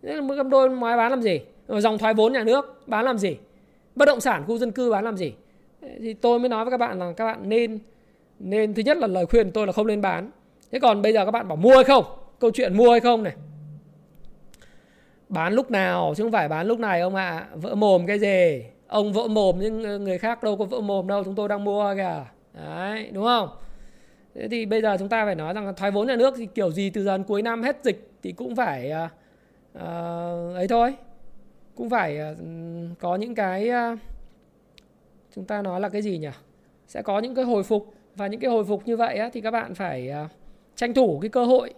Thế là gấp đôi năm ngoái bán làm gì? Rồi dòng thoái vốn nhà nước bán làm gì? Bất động sản khu dân cư bán làm gì? Thì tôi mới nói với các bạn là các bạn nên nên thứ nhất là lời khuyên tôi là không nên bán. Thế còn bây giờ các bạn bảo mua hay không? Câu chuyện mua hay không này? Bán lúc nào chứ không phải bán lúc này ông ạ. À. vỡ mồm cái gì? Ông vỡ mồm nhưng người khác đâu có vỡ mồm đâu, chúng tôi đang mua kìa đấy đúng không? Thế thì bây giờ chúng ta phải nói rằng thoái vốn nhà nước thì kiểu gì từ dần cuối năm hết dịch thì cũng phải uh, uh, ấy thôi. Cũng phải uh, có những cái uh, chúng ta nói là cái gì nhỉ? Sẽ có những cái hồi phục. Và những cái hồi phục như vậy á, thì các bạn phải uh, tranh thủ cái cơ hội.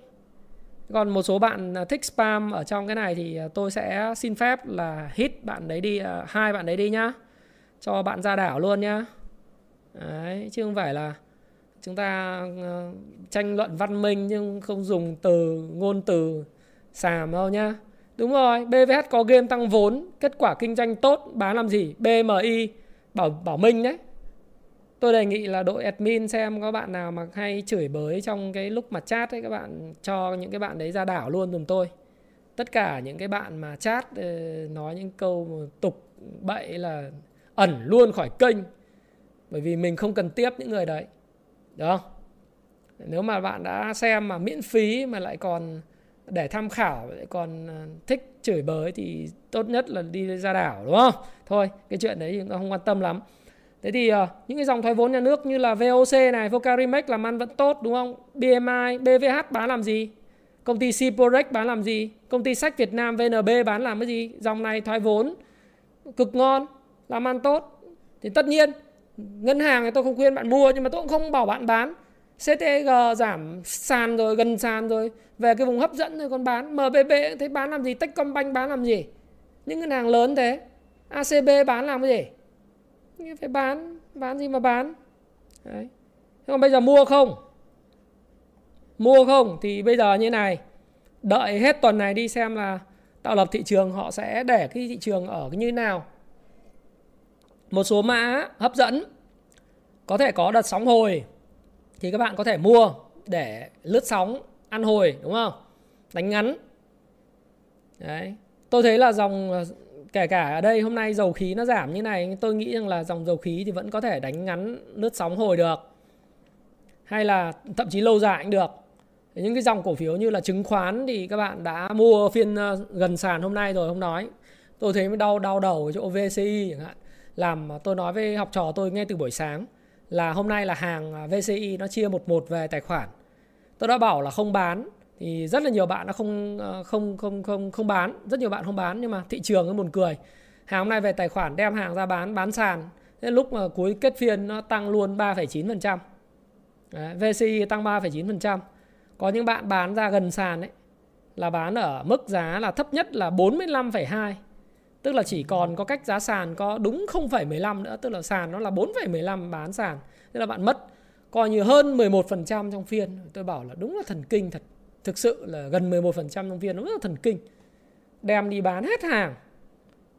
Còn một số bạn thích spam ở trong cái này thì tôi sẽ xin phép là hit bạn đấy đi hai bạn đấy đi nhá. Cho bạn ra đảo luôn nhá đấy, chứ không phải là chúng ta ờ, tranh luận văn minh nhưng không dùng từ ngôn từ xàm đâu nhá. Đúng rồi BVH có game tăng vốn kết quả kinh doanh tốt bán làm gì? BMI bảo bảo minh đấy. Tôi đề nghị là đội admin xem có bạn nào mà hay chửi bới trong cái lúc mà chat ấy các bạn cho những cái bạn đấy ra đảo luôn dùm tôi. Tất cả những cái bạn mà chat ờ, nói những câu tục bậy là ẩn luôn khỏi kênh bởi vì mình không cần tiếp những người đấy được không nếu mà bạn đã xem mà miễn phí mà lại còn để tham khảo lại còn ờ, thích chửi bới thì tốt nhất là đi ra đảo đúng không thôi cái chuyện đấy chúng ta không quan tâm lắm Thế thì ờ, những cái dòng thoái vốn nhà nước như là VOC này, Vocarimex làm ăn vẫn tốt đúng không? BMI, BVH bán làm gì? Công ty Ciporex bán làm gì? Công ty sách Việt Nam VNB bán làm cái gì? Dòng này thoái vốn cực ngon, làm ăn tốt. Thì tất nhiên ngân hàng thì tôi không khuyên bạn mua, nhưng mà tôi cũng không bảo bạn bán. CTG giảm sàn rồi, gần sàn rồi. Về cái vùng hấp dẫn rồi còn bán. MBB thấy bán làm gì? Techcombank bán làm gì? Những ngân hàng lớn thế. ACB bán làm cái gì? Phải bán bán gì mà bán. Đấy. còn bây giờ mua không? Mua không thì bây giờ như này. Đợi hết tuần này đi xem là tạo lập thị trường, họ sẽ để cái thị trường ở như nào một số mã hấp dẫn, có thể có đợt sóng hồi thì các bạn có thể mua để lướt sóng, ăn hồi, đúng không? Đánh ngắn. Đấy. Tôi thấy là dòng, kể cả ở đây hôm nay dầu khí nó giảm như này, tôi nghĩ rằng là dòng dầu khí thì vẫn có thể đánh ngắn, lướt sóng hồi được. Hay là thậm chí lâu dài cũng được. Những cái dòng cổ phiếu như là chứng khoán thì các bạn đã mua phiên ờ, gần sàn hôm nay rồi không nói tôi thấy mới đau đau đầu ở chỗ VCI chẳng hạn làm à, tôi nói với học trò tôi ngay từ buổi sáng là hôm nay là hàng à, VCI nó chia một một về tài khoản. Tôi đã bảo là không bán thì rất là nhiều bạn nó không à, không không không không bán rất nhiều bạn không bán nhưng mà thị trường nó buồn cười. Hàng hôm nay về tài khoản đem hàng ra bán bán sàn. Thế lúc mà cuối kết phiên nó tăng luôn 3,9% Đấy, VCI tăng 3,9% có những bạn bán ra gần sàn ấy là bán ở mức giá là thấp nhất là 45,2 tức là chỉ còn có cách giá sàn có đúng 0,15 nữa tức là sàn nó là 4,15 bán sàn. Tức là bạn mất coi như hơn 11% trong phiên. Tôi bảo là đúng là thần kinh thật. Thực sự là gần 11% trong phiên nó rất là thần kinh. Đem đi bán hết hàng.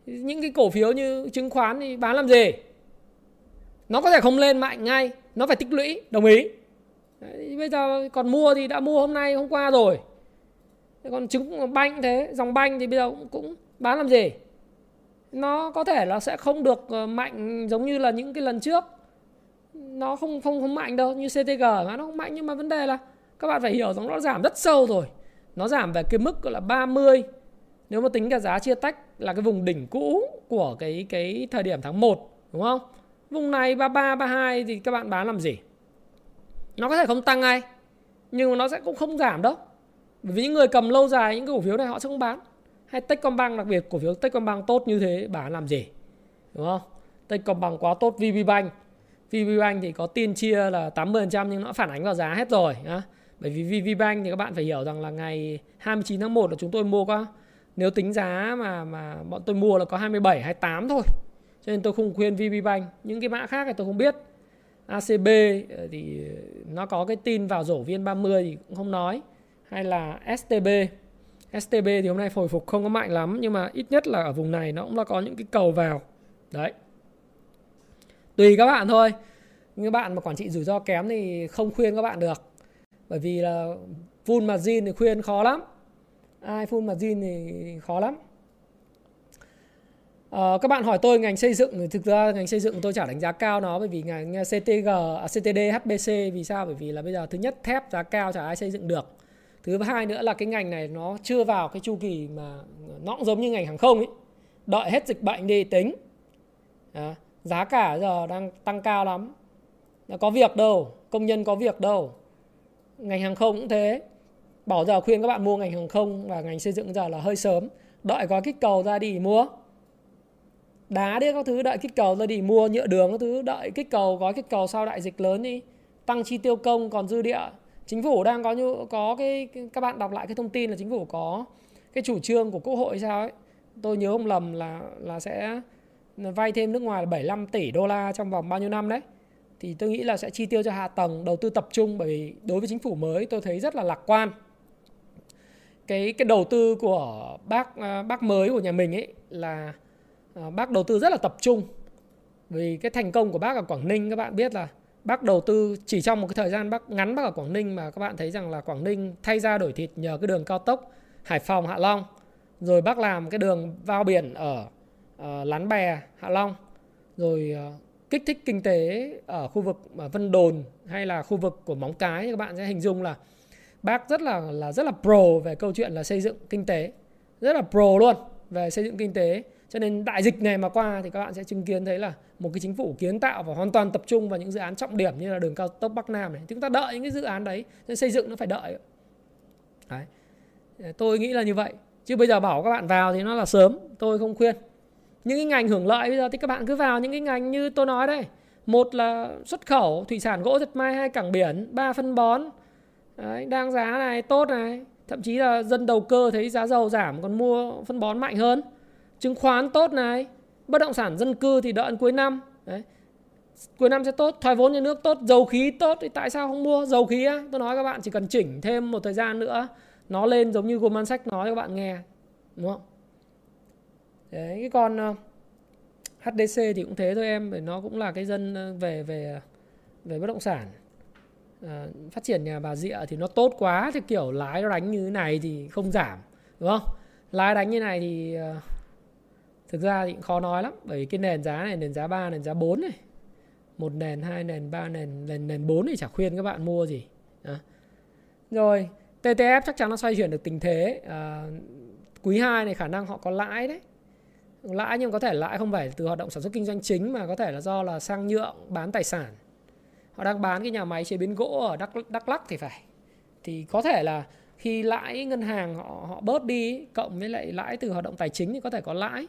Những cái cổ phiếu như chứng khoán thì bán làm gì? Nó có thể không lên mạnh ngay nó phải tích lũy đồng ý. Đấy, bây giờ còn mua thì đã mua hôm nay hôm qua rồi. Còn chứng banh thế dòng banh thì bây giờ cũng, cũng bán làm gì? Nó có thể là sẽ không được ờ, mạnh giống như là những cái lần trước. Nó không không không mạnh đâu, như CTG mà nó không mạnh. Nhưng mà vấn đề là các bạn phải hiểu rằng nó giảm rất sâu rồi. Nó giảm về cái mức gọi là 30 nếu mà tính cả giá chia tách là cái vùng đỉnh cũ của cái cái thời điểm tháng 1 đúng không? Vùng này 33 32 thì các bạn bán làm gì? Nó có thể không tăng ngay, nhưng mà nó sẽ cũng không giảm đâu. Bởi vì những người cầm lâu dài, những cái cổ phiếu này họ sẽ không bán hay Techcombank đặc biệt, cổ phiếu Techcombank tốt như thế bán làm gì đúng không Techcombank quá tốt VPBank VPBank thì có tin chia là 80% nhưng nó phản ánh vào giá hết rồi, nhá. Bởi vì VPBank thì các bạn phải hiểu rằng là ngày 29 tháng 1 là chúng tôi mua có, nếu tính giá mà mà bọn tôi mua là có 27 28 thôi. Cho nên tôi không khuyên VPBank. Những cái mã khác thì tôi không biết. ACB ờ, thì nó có cái tin vào rổ viên 30 thì cũng không nói. Hay là STB. STB thì hôm nay hồi phục không có mạnh lắm nhưng mà ít nhất là ở vùng này nó cũng là có những cái cầu vào. Đấy. Tùy các bạn thôi. Những bạn mà quản trị rủi ro kém thì không khuyên các bạn được bởi vì là full margin thì khuyên khó lắm ai full margin thì khó lắm À, các bạn hỏi tôi ngành xây dựng thì thực ra ngành xây dựng tôi chả đánh giá cao nó bởi vì ngành CTG, à, CTD, à, HBC vì sao? Bởi vì là bây giờ thứ nhất thép giá cao chả ai xây dựng được. Thứ hai nữa là cái ngành này nó chưa vào cái chu kỳ mà nó cũng giống như ngành hàng không ấy. Đợi hết dịch bệnh đi tính. À, giá cả giờ đang tăng cao lắm. Có việc đâu, công nhân có việc đâu ngành hàng không cũng thế bảo giờ khuyên các bạn mua ngành hàng không và ngành xây dựng giờ là hơi sớm đợi có kích cầu ra đi mua đá đi các thứ đợi kích cầu ra đi mua nhựa đường các thứ đợi kích cầu gói kích cầu sau đại dịch lớn đi tăng chi tiêu công còn dư địa chính phủ đang có như có cái các bạn đọc lại cái thông tin là chính phủ có cái chủ trương của quốc hội sao ấy. Tôi nhớ không lầm là là sẽ vay thêm nước ngoài là 75 tỷ đô la trong vòng bao nhiêu năm đấy. Thì tôi nghĩ là sẽ chi tiêu cho hạ tầng, đầu tư tập trung, bởi vì đối với chính phủ mới tôi thấy rất là lạc quan. Cái cái đầu tư của bác à, bác mới của nhà mình ấy là à, bác đầu tư rất là tập trung. Vì cái thành công của bác ở Quảng Ninh, các bạn biết là bác đầu tư chỉ trong một cái thời gian bác ngắn bác ở Quảng Ninh mà các bạn thấy rằng là Quảng Ninh thay ra đổi thịt nhờ cái đường cao tốc Hải Phòng Hạ Long. Rồi bác làm cái đường vào biển ở uh, Lán Bè Hạ Long. Rồi uh, kích thích kinh tế ở khu vực Vân Đồn hay là khu vực của Móng Cái các bạn sẽ hình dung là bác rất là là rất là pro về câu chuyện là xây dựng kinh tế. Rất là pro luôn về xây dựng kinh tế cho nên đại dịch này mà qua thì các bạn sẽ chứng kiến thấy là một cái chính phủ kiến tạo và hoàn toàn tập trung vào những dự án trọng điểm như là đường cao tốc Bắc Nam này. Chúng ta đợi những cái dự án đấy nên xây dựng nó phải đợi. Đấy. tôi nghĩ là như vậy. Chứ bây giờ bảo các bạn vào thì nó là sớm tôi không khuyên. Những cái ngành hưởng lợi bây giờ thì các bạn cứ vào những cái ngành như tôi nói đây. Một là xuất khẩu thủy sản gỗ dệt may hai cảng biển ba phân bón. Đấy, đang giá này tốt này. Thậm chí là dân đầu cơ thấy giá dầu giảm còn mua phân bón mạnh hơn chứng khoán tốt này bất động sản dân cư thì đợi cuối năm. Đấy. cuối năm sẽ tốt thoái vốn nhà nước tốt dầu khí tốt thì tại sao không mua? Dầu khí á tôi nói các bạn chỉ cần chỉnh thêm một thời gian nữa nó lên giống như Goldman Sachs nói cho các bạn nghe đúng không? Đấy cái con ờ, HDC thì cũng thế thôi em bởi nó cũng là cái dân ờ, về về về bất động sản. À, phát triển nhà bà rịa thì nó tốt quá thì kiểu lái nó đánh như thế này thì không giảm đúng không? Lái đánh như này thì uh, thực ra thì cũng khó nói lắm bởi vì cái nền giá này nền giá 3 nền giá 4 này một nền hai nền ba nền nền nền 4 thì chả khuyên các bạn mua gì. Đó. rồi TTF chắc chắn nó xoay chuyển được tình thế. À, quý 2 này khả năng họ có lãi đấy. Lãi nhưng có thể lãi không phải từ hoạt động sản xuất kinh doanh chính mà có thể là do là sang nhượng bán tài sản. Họ đang bán cái nhà máy chế biến gỗ ở Đắk Đắk Lắk thì phải. Thì có thể là khi lãi ngân hàng họ họ bớt đi cộng với lại lãi từ hoạt động tài chính thì có thể có lãi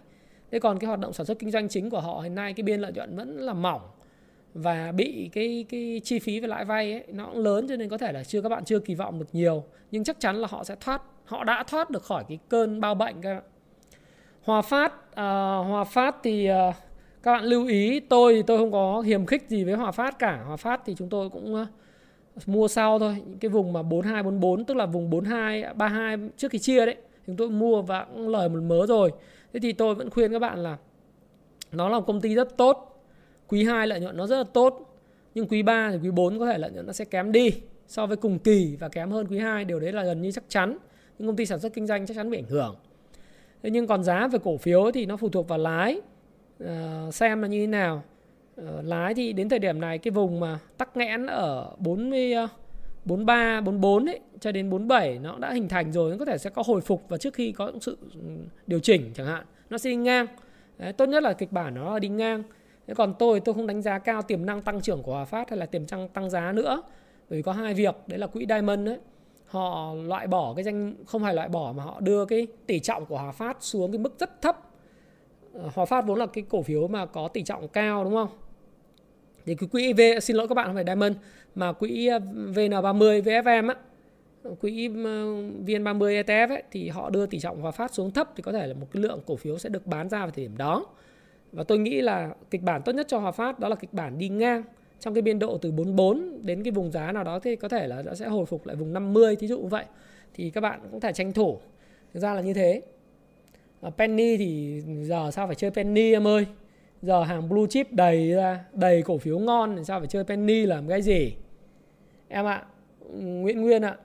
thế còn cái hoạt động sản xuất kinh doanh chính của họ hiện nay cái biên lợi nhuận vẫn là mỏng và bị cái cái chi phí về lãi vay ấy nó cũng lớn cho nên có thể là chưa các bạn chưa kỳ vọng được nhiều. Nhưng chắc chắn là họ sẽ thoát họ đã thoát được khỏi cái cơn bao bệnh các bạn. Hòa Phát à, Hòa Phát thì à, các bạn lưu ý tôi thì tôi không có hiềm khích gì với Hòa Phát cả. Hòa Phát thì chúng tôi cũng à, mua sau thôi những cái vùng mà 4244 tức là vùng 42 32 trước khi chia đấy chúng tôi mua và cũng lời một mớ rồi thế thì tôi vẫn khuyên các bạn là nó là một công ty rất tốt quý 2 lợi nhuận nó rất là tốt nhưng quý 3 thì quý 4 có thể lợi nhuận nó sẽ kém đi so với cùng kỳ và kém hơn quý 2 điều đấy là gần như chắc chắn. Những công ty sản xuất kinh doanh chắc chắn bị ảnh hưởng. Thế nhưng còn giá về cổ phiếu thì nó phụ thuộc vào lái. Uh, xem là như thế nào. Uh, lái thì đến thời điểm này cái vùng mà tắc nghẽn ở 40 uh, 43, 44 ấy, cho đến 47 nó đã hình thành rồi nó có thể sẽ có hồi phục và trước khi có sự ừ, điều chỉnh chẳng hạn. Nó sẽ đi ngang. Đấy, tốt nhất là kịch bản nó là đi ngang. Thế còn tôi tôi không đánh giá cao tiềm năng tăng trưởng của Hòa Phát hay là tiềm năng tăng giá nữa. Bởi vì có hai việc đấy là quỹ Diamond đấy họ loại bỏ cái danh không phải loại bỏ mà họ đưa cái tỷ trọng của Hòa Phát xuống cái mức rất thấp. Ờ, Hòa Phát vốn là cái cổ phiếu mà có tỷ trọng cao đúng không? Thì cái quỹ V xin lỗi các bạn không phải Diamond mà quỹ ờ, VN30 VFM á quỹ ờ, VN30 ETF ấy, thì họ đưa tỷ trọng Hòa Phát xuống thấp thì có thể là một cái lượng cổ phiếu sẽ được bán ra vào thời điểm đó. Và tôi nghĩ là kịch bản tốt nhất cho Hòa Phát đó là kịch bản đi ngang trong cái biên độ từ 44 đến cái vùng giá nào đó thì có thể là nó sẽ hồi phục lại vùng 50 thí dụ như vậy. Thì các bạn cũng thể tranh thủ. Thực ra là như thế. Ờ, penny thì giờ sao phải chơi penny em ơi? Giờ hàng blue chip đầy ra, đầy cổ phiếu ngon, thì sao phải chơi penny làm cái gì? Em ạ, Nguyễn Nguyên ạ,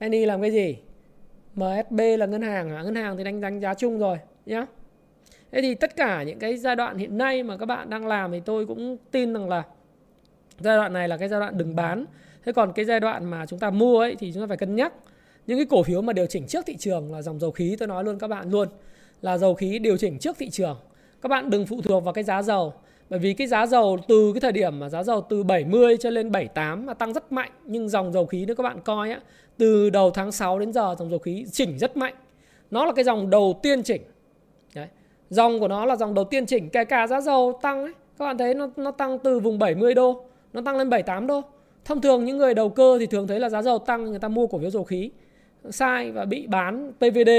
penny làm cái gì? MSB là ngân hàng à? ngân hàng thì đánh đánh giá chung rồi, nhá. Thế thì tất cả những cái giai đoạn hiện nay mà các bạn đang làm thì tôi cũng tin rằng là giai đoạn này là cái giai đoạn đừng bán. Thế còn cái giai đoạn mà chúng ta mua ấy thì chúng ta phải cân nhắc. Những cái cổ phiếu mà điều chỉnh trước thị trường là dòng dầu khí, tôi nói luôn các bạn luôn, là dầu khí điều chỉnh trước thị trường các bạn đừng phụ thuộc vào cái giá dầu. Bởi vì cái giá dầu từ cái thời điểm mà giá dầu từ 70 cho lên 78 mà tăng rất mạnh. Nhưng dòng dầu khí nếu các bạn coi á, từ đầu tháng 6 đến giờ dòng dầu khí chỉnh rất mạnh. Nó là cái dòng đầu tiên chỉnh. Đấy. dòng của nó là dòng đầu tiên chỉnh. Kể cả giá dầu tăng ấy, các bạn thấy nó nó tăng từ vùng 70 đô, nó tăng lên 78 đô. Thông thường những người đầu cơ thì thường thấy là giá dầu tăng, người ta mua cổ phiếu dầu khí. Sai và bị bán PVD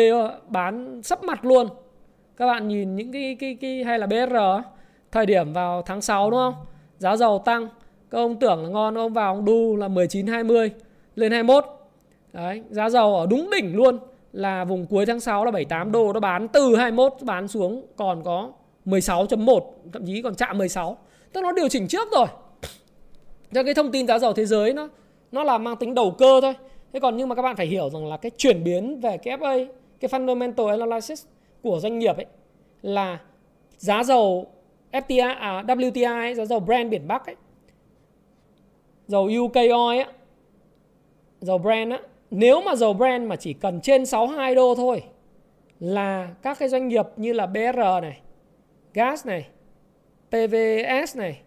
bán sấp mặt luôn các bạn nhìn những cái cái cái, hay là BR thời điểm vào tháng 6 đúng không? Giá dầu tăng. Các ông tưởng là ngon, ông vào ông đu là 19 20 lên 21 đấy, giá dầu ở đúng đỉnh luôn là vùng cuối tháng 6 là 78 đô, nó bán từ 21 bán xuống còn có 16.1 thậm chí còn chạm 16 tức nó điều chỉnh trước rồi. Cho cái thông tin giá dầu thế giới nó nó là mang tính đầu cơ thôi. Thế còn nhưng mà các bạn phải hiểu rằng là cái chuyển biến về cái FA cái fundamental analysis của doanh nghiệp ấy là giá dầu FTI à, WTI ấy, giá dầu Brent biển Bắc ấy dầu UK oil ấy, dầu Brent á nếu mà dầu Brent mà chỉ cần trên 62 đô thôi là các cái doanh nghiệp như là BR này, gas này, PVS này,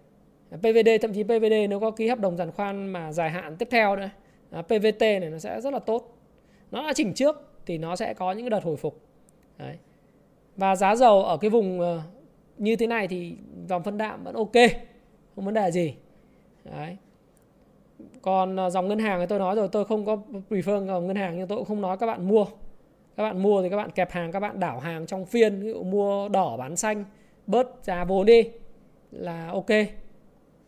PVD thậm chí PVD nếu có ký hợp đồng giàn khoan mà dài hạn tiếp theo nữa, à, PVT này nó sẽ rất là tốt. Nó đã chỉnh trước thì nó sẽ có những cái đợt hồi phục. Đấy. Và giá dầu ở cái vùng ờ, như thế này thì dòng phân đạm vẫn ok. không vấn đề gì. Đấy. Còn ờ, dòng ngân hàng thì tôi nói rồi, tôi không có prefer dòng ngân hàng nhưng tôi cũng không nói các bạn mua. Các bạn mua thì các bạn kẹp hàng, các bạn đảo hàng trong phiên, ví dụ mua đỏ bán xanh, bớt giá vốn đi là ok.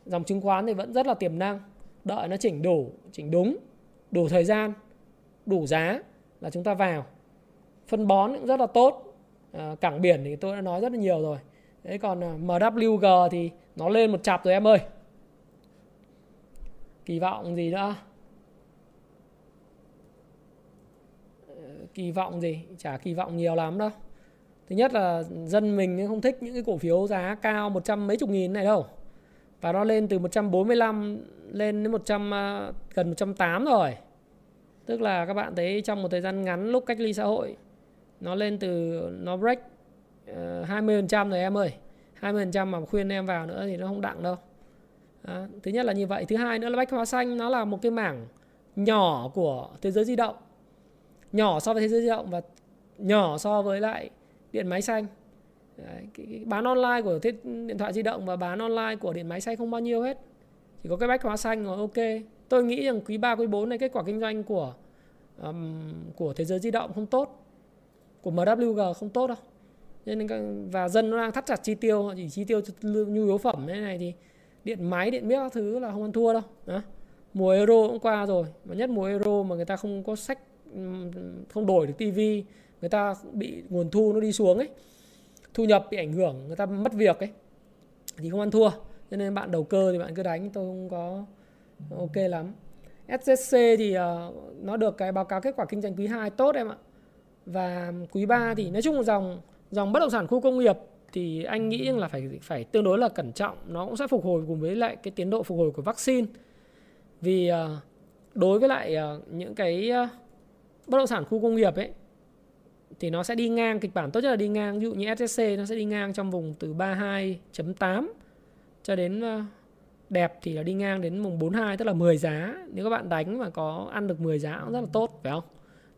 Dòng chứng khoán thì vẫn rất là tiềm năng, đợi nó chỉnh đủ, chỉnh đúng, đủ thời gian, đủ giá là chúng ta vào. Phân bón cũng rất là tốt Ờ, cảng biển thì tôi đã nói rất là nhiều rồi. Đấy còn ờ, MWG thì nó lên một chặp rồi em ơi. Kỳ vọng gì nữa? Ờ, kỳ vọng gì? Chả kỳ vọng nhiều lắm đâu. Thứ nhất là dân mình không thích những cái cổ phiếu giá cao một trăm mấy chục nghìn này đâu. Và nó lên từ 145 lên đến 100 gần 180 rồi. Tức là các bạn thấy trong một thời gian ngắn lúc cách ly xã hội nó lên từ nó break ờ, uh, 20% rồi em ơi. 20% mà khuyên em vào nữa thì nó không đặng đâu. Đó. thứ nhất là như vậy. Thứ hai nữa là bách hóa xanh nó là một cái mảng nhỏ của thế giới di động. Nhỏ so với thế giới di động và nhỏ so với lại điện máy xanh. Đấy, cái, cái bán online của thiết điện thoại di động và bán online của điện máy xanh không bao nhiêu hết. Chỉ có cái bách hóa xanh rồi ok. Tôi nghĩ rằng quý 3 quý 4 này kết quả kinh doanh của um, của thế giới di động không tốt của MWG không tốt đâu. Nên và dân nó đang thắt chặt chi tiêu chỉ chi tiêu nhu yếu phẩm thế này thì điện máy điện miếc các thứ là không ăn thua đâu đó. mùa euro cũng qua rồi mà nhất mùa euro mà người ta không có sách không đổi được tivi người ta bị nguồn thu nó đi xuống ấy. Thu nhập bị ảnh hưởng người ta mất việc ấy thì không ăn thua. Cho nên bạn đầu cơ thì bạn cứ đánh tôi không có ok lắm. SSC thì uh, nó được cái báo cáo kết quả kinh doanh quý 2 tốt em ạ và quý 3 thì nói chung là dòng dòng bất động sản khu công nghiệp thì anh nghĩ là phải phải tương đối là cẩn trọng. Nó cũng sẽ phục hồi cùng với lại cái tiến độ phục hồi của vaccine. Vì uh, đối với lại uh, những cái uh, bất động sản khu công nghiệp ấy thì nó sẽ đi ngang kịch bản tốt nhất là đi ngang. Ví dụ như SSC nó sẽ đi ngang trong vùng từ 32.8 cho đến đẹp thì là đi ngang đến mùng 42 tức là 10 giá. Nếu các bạn đánh mà có ăn được 10 giá cũng rất là tốt phải không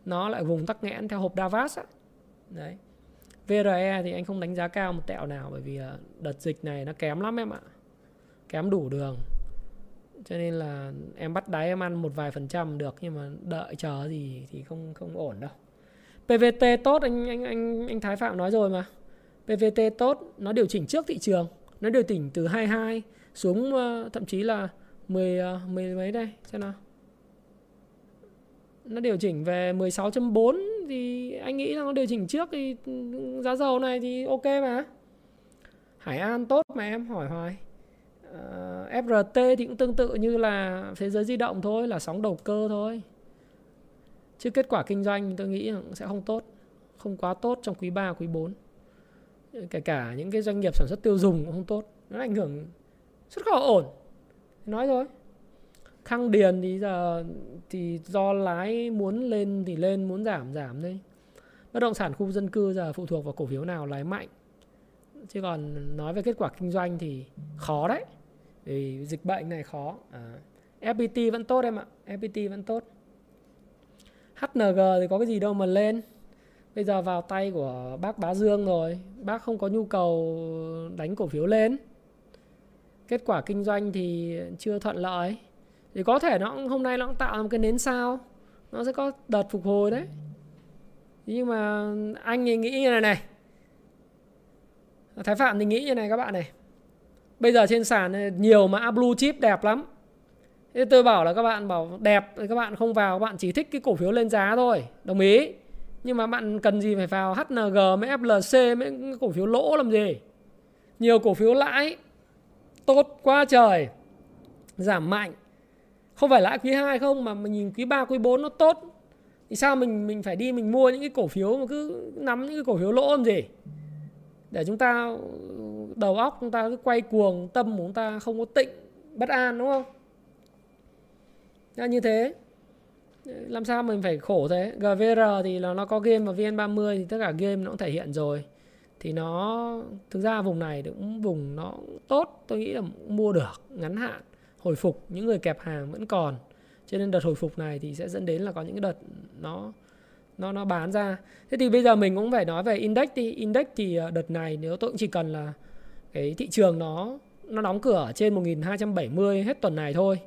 nó lại vùng tắc nghẽn theo hộp Davos á. đấy. VRE thì anh không đánh giá cao một tẹo nào bởi vì ờ, đợt dịch này nó kém lắm em ạ. Kém đủ đường. Cho nên là em bắt đáy em ăn một vài phần trăm được nhưng mà đợi chờ gì thì không không ổn đâu. PVT tốt anh anh anh anh Thái Phạm nói rồi mà. PVT tốt nó điều chỉnh trước thị trường. Nó điều chỉnh từ 22 xuống uh, thậm chí là 10 uh, 10 mấy đây xem nào nó điều chỉnh về 16.4 thì anh nghĩ là nó điều chỉnh trước thì giá dầu này thì ok mà. Hải An tốt mà em hỏi hoài. Ờ, uh, FRT thì cũng tương tự như là thế giới di động thôi là sóng đầu cơ thôi. Chứ kết quả kinh doanh tôi nghĩ sẽ không tốt không quá tốt trong quý 3 quý 4 kể cả những cái doanh nghiệp sản xuất tiêu dùng cũng không tốt nó ảnh hưởng xuất khẩu ổn. Nói rồi khang điền thì giờ thì do lái muốn lên thì lên, muốn giảm giảm đấy. Bất động sản khu dân cư giờ phụ thuộc vào cổ phiếu nào lái mạnh. Chứ còn nói về kết quả kinh doanh thì khó đấy. Vì dịch bệnh này khó. À. FPT vẫn tốt em ạ. FPT vẫn tốt. HNG thì có cái gì đâu mà lên. Bây giờ vào tay của bác Bá Dương rồi. Bác không có nhu cầu đánh cổ phiếu lên. Kết quả kinh doanh thì chưa thuận lợi thì có thể nó hôm nay nó cũng tạo ra một cái nến sao. Nó sẽ có đợt phục hồi đấy. Nhưng mà anh thì nghĩ như này này. Thái Phạm thì nghĩ như này các bạn này. Bây giờ trên sàn nhiều mà blue chip đẹp lắm. Thế tôi bảo là các bạn bảo đẹp thì các bạn không vào, các bạn chỉ thích cái cổ phiếu lên giá thôi. Đồng ý. Nhưng mà bạn cần gì phải vào HNG mấy FLC mấy cổ phiếu lỗ làm gì? Nhiều cổ phiếu lãi. Tốt quá trời. Giảm mạnh không phải lãi quý 2 không, mà mình nhìn quý 3 quý 4 nó tốt. Thì sao mình mình phải đi mình mua những cái cổ phiếu mà cứ nắm những cái cổ phiếu lỗ làm gì? Để chúng ta, đầu óc chúng ta cứ quay cuồng, tâm của chúng ta không có tịnh, bất an, đúng không? Như thế. Làm sao mình phải khổ thế? GVR thì là nó có game và VN30 thì tất cả game nó cũng thể hiện rồi. Thì nó, thực ra vùng này cũng vùng nó tốt, tôi nghĩ là mua được, ngắn hạn hồi phục, những người kẹp hàng vẫn còn. Cho nên đợt hồi phục này thì sẽ dẫn đến là có những cái đợt nó nó nó bán ra. Thế thì bây giờ mình cũng phải nói về index đi. Index thì ờ, đợt này nếu tôi cũng chỉ cần là cái thị trường nó nó đóng cửa ở trên 1270 hết tuần này thôi,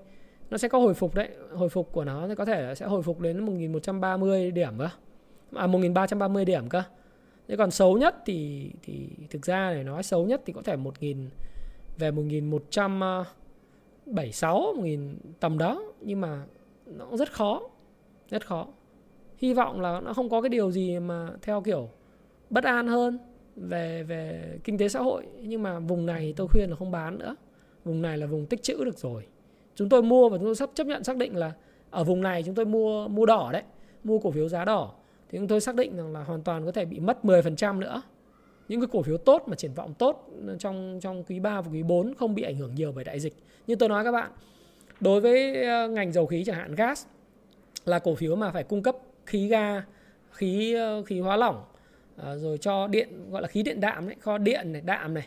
nó sẽ có hồi phục đấy. Hồi phục của nó thì có thể sẽ hồi phục đến 1130 điểm cơ. À 1330 điểm cơ. Thế còn xấu nhất thì thì thực ra để nói xấu nhất thì có thể 1000 về 76 1000 tầm đó. Nhưng mà nó rất khó rất khó. Hy vọng là nó không có cái điều gì mà theo kiểu bất an hơn về về kinh tế xã hội. Nhưng mà vùng này tôi khuyên là không bán nữa. Vùng này là vùng tích trữ được rồi. Chúng tôi mua và chúng tôi sắp chấp nhận xác định là ở vùng này chúng tôi mua mua đỏ đấy, mua cổ phiếu giá đỏ. Thì chúng tôi xác định rằng là hoàn toàn có thể bị mất 10% nữa những cái cổ phiếu tốt mà triển vọng tốt trong trong quý 3 và quý 4 không bị ảnh hưởng nhiều bởi đại dịch. Như tôi nói các bạn đối với ờ, ngành dầu khí chẳng hạn gas là cổ phiếu mà phải cung cấp khí ga khí ờ, khí hóa lỏng ờ, rồi cho điện gọi là khí điện đạm đấy kho điện này đạm này.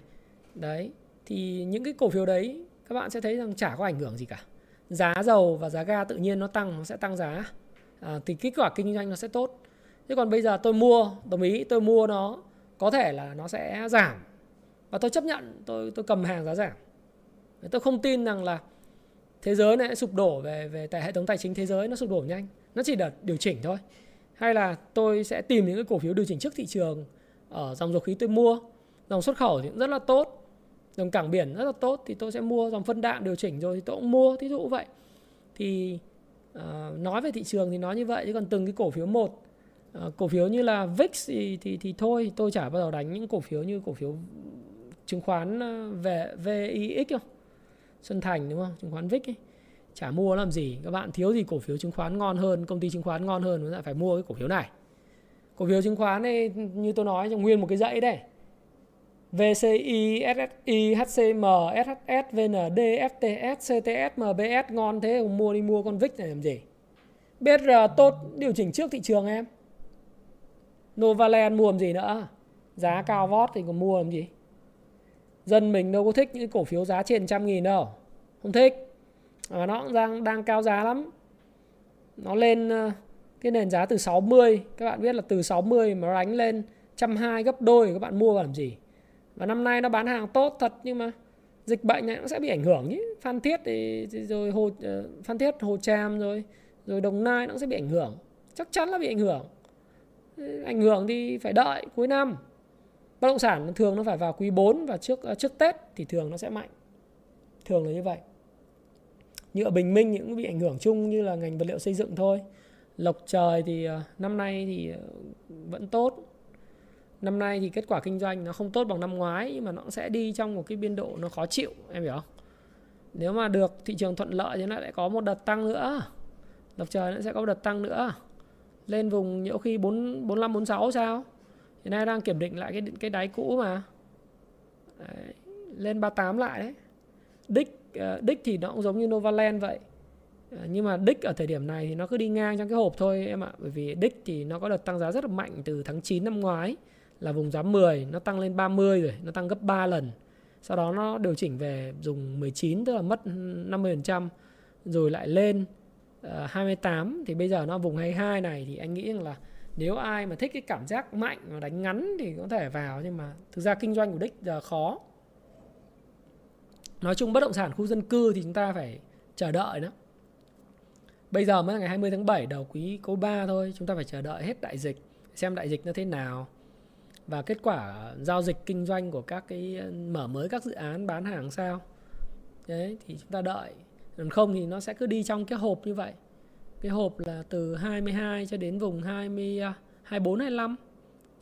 Đấy thì những cái cổ phiếu đấy các bạn sẽ thấy rằng chả có ảnh hưởng gì cả. Giá dầu và giá ga tự nhiên nó tăng nó sẽ tăng giá. À, thì kết quả kinh doanh nó sẽ tốt. Thế còn bây giờ tôi mua đồng ý tôi mua nó có thể là nó sẽ giảm. Và tôi chấp nhận tôi tôi cầm hàng giá giảm. Tôi không tin rằng là thế giới này sụp đổ về về tại hệ thống tài chính thế giới nó sụp đổ nhanh. Nó chỉ là điều chỉnh thôi. Hay là tôi sẽ tìm những cái cổ phiếu điều chỉnh trước thị trường ở dòng dầu khí tôi mua. Dòng xuất khẩu thì cũng rất là tốt. Dòng cảng biển rất là tốt thì tôi sẽ mua. Dòng phân đạm điều chỉnh rồi thì tôi cũng mua. Thí dụ vậy. Thì uh, nói về thị trường thì nói như vậy chứ còn từng cái cổ phiếu một Ờ, cổ phiếu như là VIX thì, thì thì thôi tôi chả bao giờ đánh những cổ phiếu như cổ phiếu chứng khoán về VIX không Xuân Thành đúng không? Chứng khoán VIX ấy. Chả mua làm gì. Các bạn thiếu gì cổ phiếu chứng khoán ngon hơn công ty chứng khoán ngon hơn chúng phải mua cái cổ phiếu này. Cổ phiếu chứng khoán này như tôi nói trong nguyên một cái dãy đây. VCI, SSI, HCM, SHS, VND, FTS, CTS, MBS ngon thế không? Mua đi mua con VIX này làm gì? BR ờ, tốt điều chỉnh trước thị trường em. Novaland mua làm gì nữa? Giá cao vót thì còn mua làm gì? Dân mình đâu có thích những cổ phiếu giá trên trăm nghìn đâu. Không thích. Và nó cũng đang đang cao giá lắm. Nó lên ờ, cái nền giá từ 60 các bạn biết là từ 60 mà nó đánh lên 120 gấp đôi các bạn mua vào làm gì? Và năm nay nó bán hàng tốt thật nhưng mà dịch bệnh này nó sẽ bị ảnh hưởng nhỉ? Phan Thiết thì, rồi Hồ ờ, Phan Thiết Hồ Tràm rồi rồi Đồng Nai nó sẽ bị ảnh hưởng. Chắc chắn là bị ảnh hưởng ảnh hưởng thì phải đợi cuối năm. Bất động sản thường nó phải vào quý 4 và trước ờ, trước Tết thì thường nó sẽ mạnh. Thường là như vậy. Như ở Bình Minh những bị ảnh hưởng chung như là ngành vật liệu xây dựng thôi. Lộc Trời thì ờ, năm nay thì ờ, vẫn tốt. Năm nay thì kết quả kinh doanh nó không tốt bằng năm ngoái nhưng mà nó sẽ đi trong một cái biên độ nó khó chịu, em hiểu không? Nếu mà được thị trường thuận lợi thì nó lại có một đợt tăng nữa. Lộc Trời nó sẽ có một đợt tăng nữa lên vùng nhiều khi 4 45 46 sao. Hiện nay đang kiểm định lại cái cái đáy cũ mà. Đấy, lên 38 lại đấy. Đích đích ờ, thì nó cũng giống như Novaland vậy. Ờ, nhưng mà đích ở thời điểm này thì nó cứ đi ngang trong cái hộp thôi em ạ. Bởi vì đích thì nó có đợt tăng giá rất là mạnh từ tháng 9 năm ngoái là vùng giá 10 nó tăng lên 30 rồi nó tăng gấp 3 lần. Sau đó nó điều chỉnh về dùng 19 tức là mất 50% rồi lại lên. Ờ, 28 thì bây giờ nó vùng 22 này thì anh nghĩ rằng là nếu ai mà thích cái cảm giác mạnh và đánh ngắn thì có thể vào, nhưng mà thực ra kinh doanh của đích giờ khó. Nói chung bất động sản khu dân cư thì chúng ta phải chờ đợi đó. Bây giờ mới là ngày 20 tháng 7 đầu quý cô 3 thôi, chúng ta phải chờ đợi hết đại dịch, xem đại dịch nó thế nào. Và kết quả giao dịch kinh doanh của các cái ờ, mở mới các dự án bán hàng sao. Đấy, thì chúng ta đợi còn không thì nó sẽ cứ đi trong cái hộp như vậy. Cái hộp là từ 22 cho đến vùng 20 24 25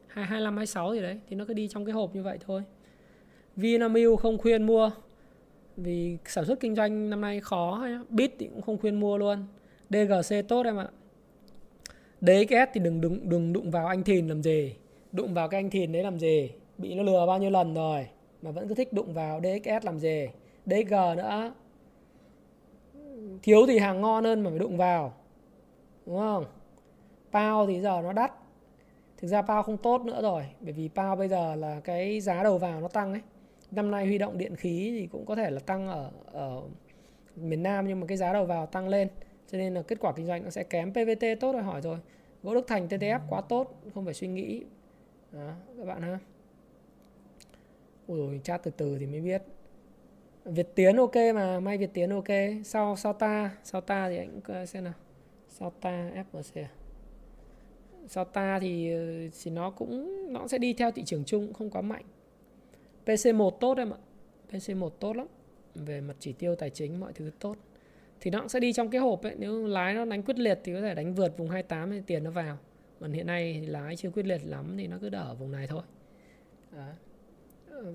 25 26 gì đấy, thì nó cứ đi trong cái hộp như vậy thôi. Vinamilk không khuyên mua, vì sản xuất kinh doanh năm nay khó, bit thì cũng không khuyên mua luôn. DGC tốt em ạ. DXS thì đừng đừng đừng đụng vào anh thìn làm gì. Đụng vào cái anh thìn đấy làm gì. Bị nó lừa bao nhiêu lần rồi, mà vẫn cứ thích đụng vào DXS làm gì. DG nữa thiếu thì hàng ngon hơn mà phải đụng vào. Đúng không? Pao thì giờ nó đắt. Thực ra Pao không tốt nữa rồi bởi vì Pao bây giờ là cái giá đầu vào nó tăng ấy. Năm nay huy động điện khí thì cũng có thể là tăng ở ở miền Nam nhưng mà cái giá đầu vào tăng lên. Cho nên là kết quả kinh doanh nó sẽ kém. PVT tốt rồi hỏi rồi. Gỗ Đức Thành TTF quá tốt không phải suy nghĩ. Đó, các bạn ha. Ui rồi chat từ từ thì mới biết. Việt Tiến ok mà may Việt Tiến ok. Sau sau ta sau ta thì anh cũng xem nào? Sau ta FMC à? sau ta thì ờ, thì nó cũng, nó sẽ đi theo thị trường chung, không quá mạnh. PC1 tốt em ạ. PC1 tốt lắm. Về mặt chỉ tiêu tài chính, mọi thứ tốt. Thì nó cũng sẽ đi trong cái hộp ấy. Nếu lái nó đánh quyết liệt thì có thể đánh vượt vùng 28 thì tiền nó vào. Còn hiện nay thì lái chưa quyết liệt lắm thì nó cứ đỡ ở vùng này thôi. Đó.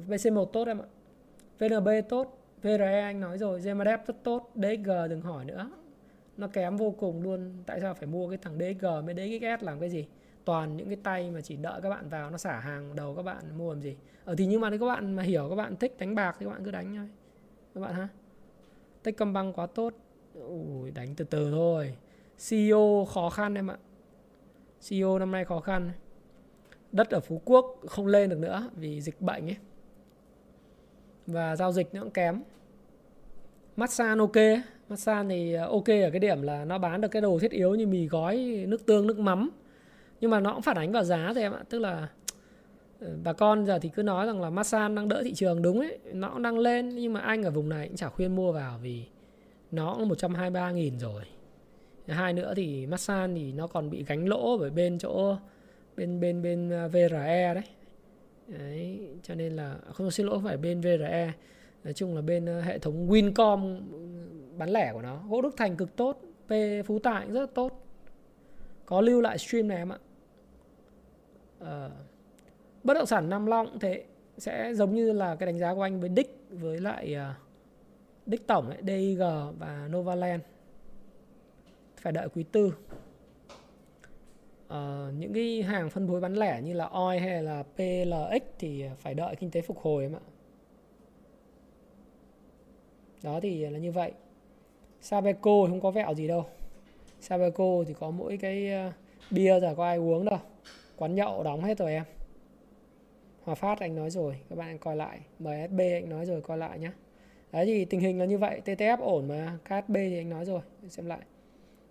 BC1 ờ, tốt em ạ. VNB tốt. VRE anh nói rồi Gemadep rất tốt DXG đừng hỏi nữa. Nó kém vô cùng luôn tại sao phải mua cái thằng DXG mới DXS làm cái gì? Toàn những cái tay mà chỉ đợi các bạn vào nó xả hàng đầu các bạn mua làm gì? Ở thì nhưng mà các bạn mà hiểu các bạn thích đánh bạc thì các bạn cứ đánh thôi. Các bạn ha. Techcombank quá tốt. Ui, đánh từ từ thôi. CEO khó khăn em ạ. CEO năm nay khó khăn. Đất ở Phú Quốc không lên được nữa vì dịch bệnh ấy và giao dịch nó cũng kém. Masan ok Masan thì ờ, ok ở cái điểm là nó bán được cái đồ thiết yếu như mì gói, nước tương, nước mắm. Nhưng mà nó cũng phản ánh vào giá thôi em ạ. Tức là ờ, bà con giờ thì cứ nói rằng là Masan đang đỡ thị trường, đúng ấy. Nó cũng đang lên, nhưng mà anh ở vùng này cũng chả khuyên mua vào vì nó cũng 123 nghìn rồi. Hai nữa thì Masan thì nó còn bị gánh lỗ bởi bên chỗ, bên bên bên ờ, VRE đấy. Đấy, cho nên là à, không xin lỗi không phải bên VRE nói chung là bên ờ, hệ thống Wincom ừ, bán lẻ của nó. Gỗ Đức Thành cực tốt P Phú Tại rất tốt. Có lưu lại stream này em ạ. À, bất động sản Nam Long thế sẽ giống như là cái đánh giá của anh với Đích với lại à, uh, Đích Tổng ấy, DIG và Novaland. Phải đợi quý tư uh, những cái hàng phân phối bán lẻ như là OI hay là PLX thì phải đợi kinh tế phục hồi em ạ. Đó thì là như vậy. Sabeco không có vẹo gì đâu. Sabeco thì có mỗi cái ờ, bia giờ có ai uống đâu. Quán nhậu đóng hết rồi em. Hòa Phát anh nói rồi các bạn coi lại. MSB anh nói rồi coi lại nhé đấy thì tình hình là như vậy TTF ổn mà KSB thì anh nói rồi xem lại.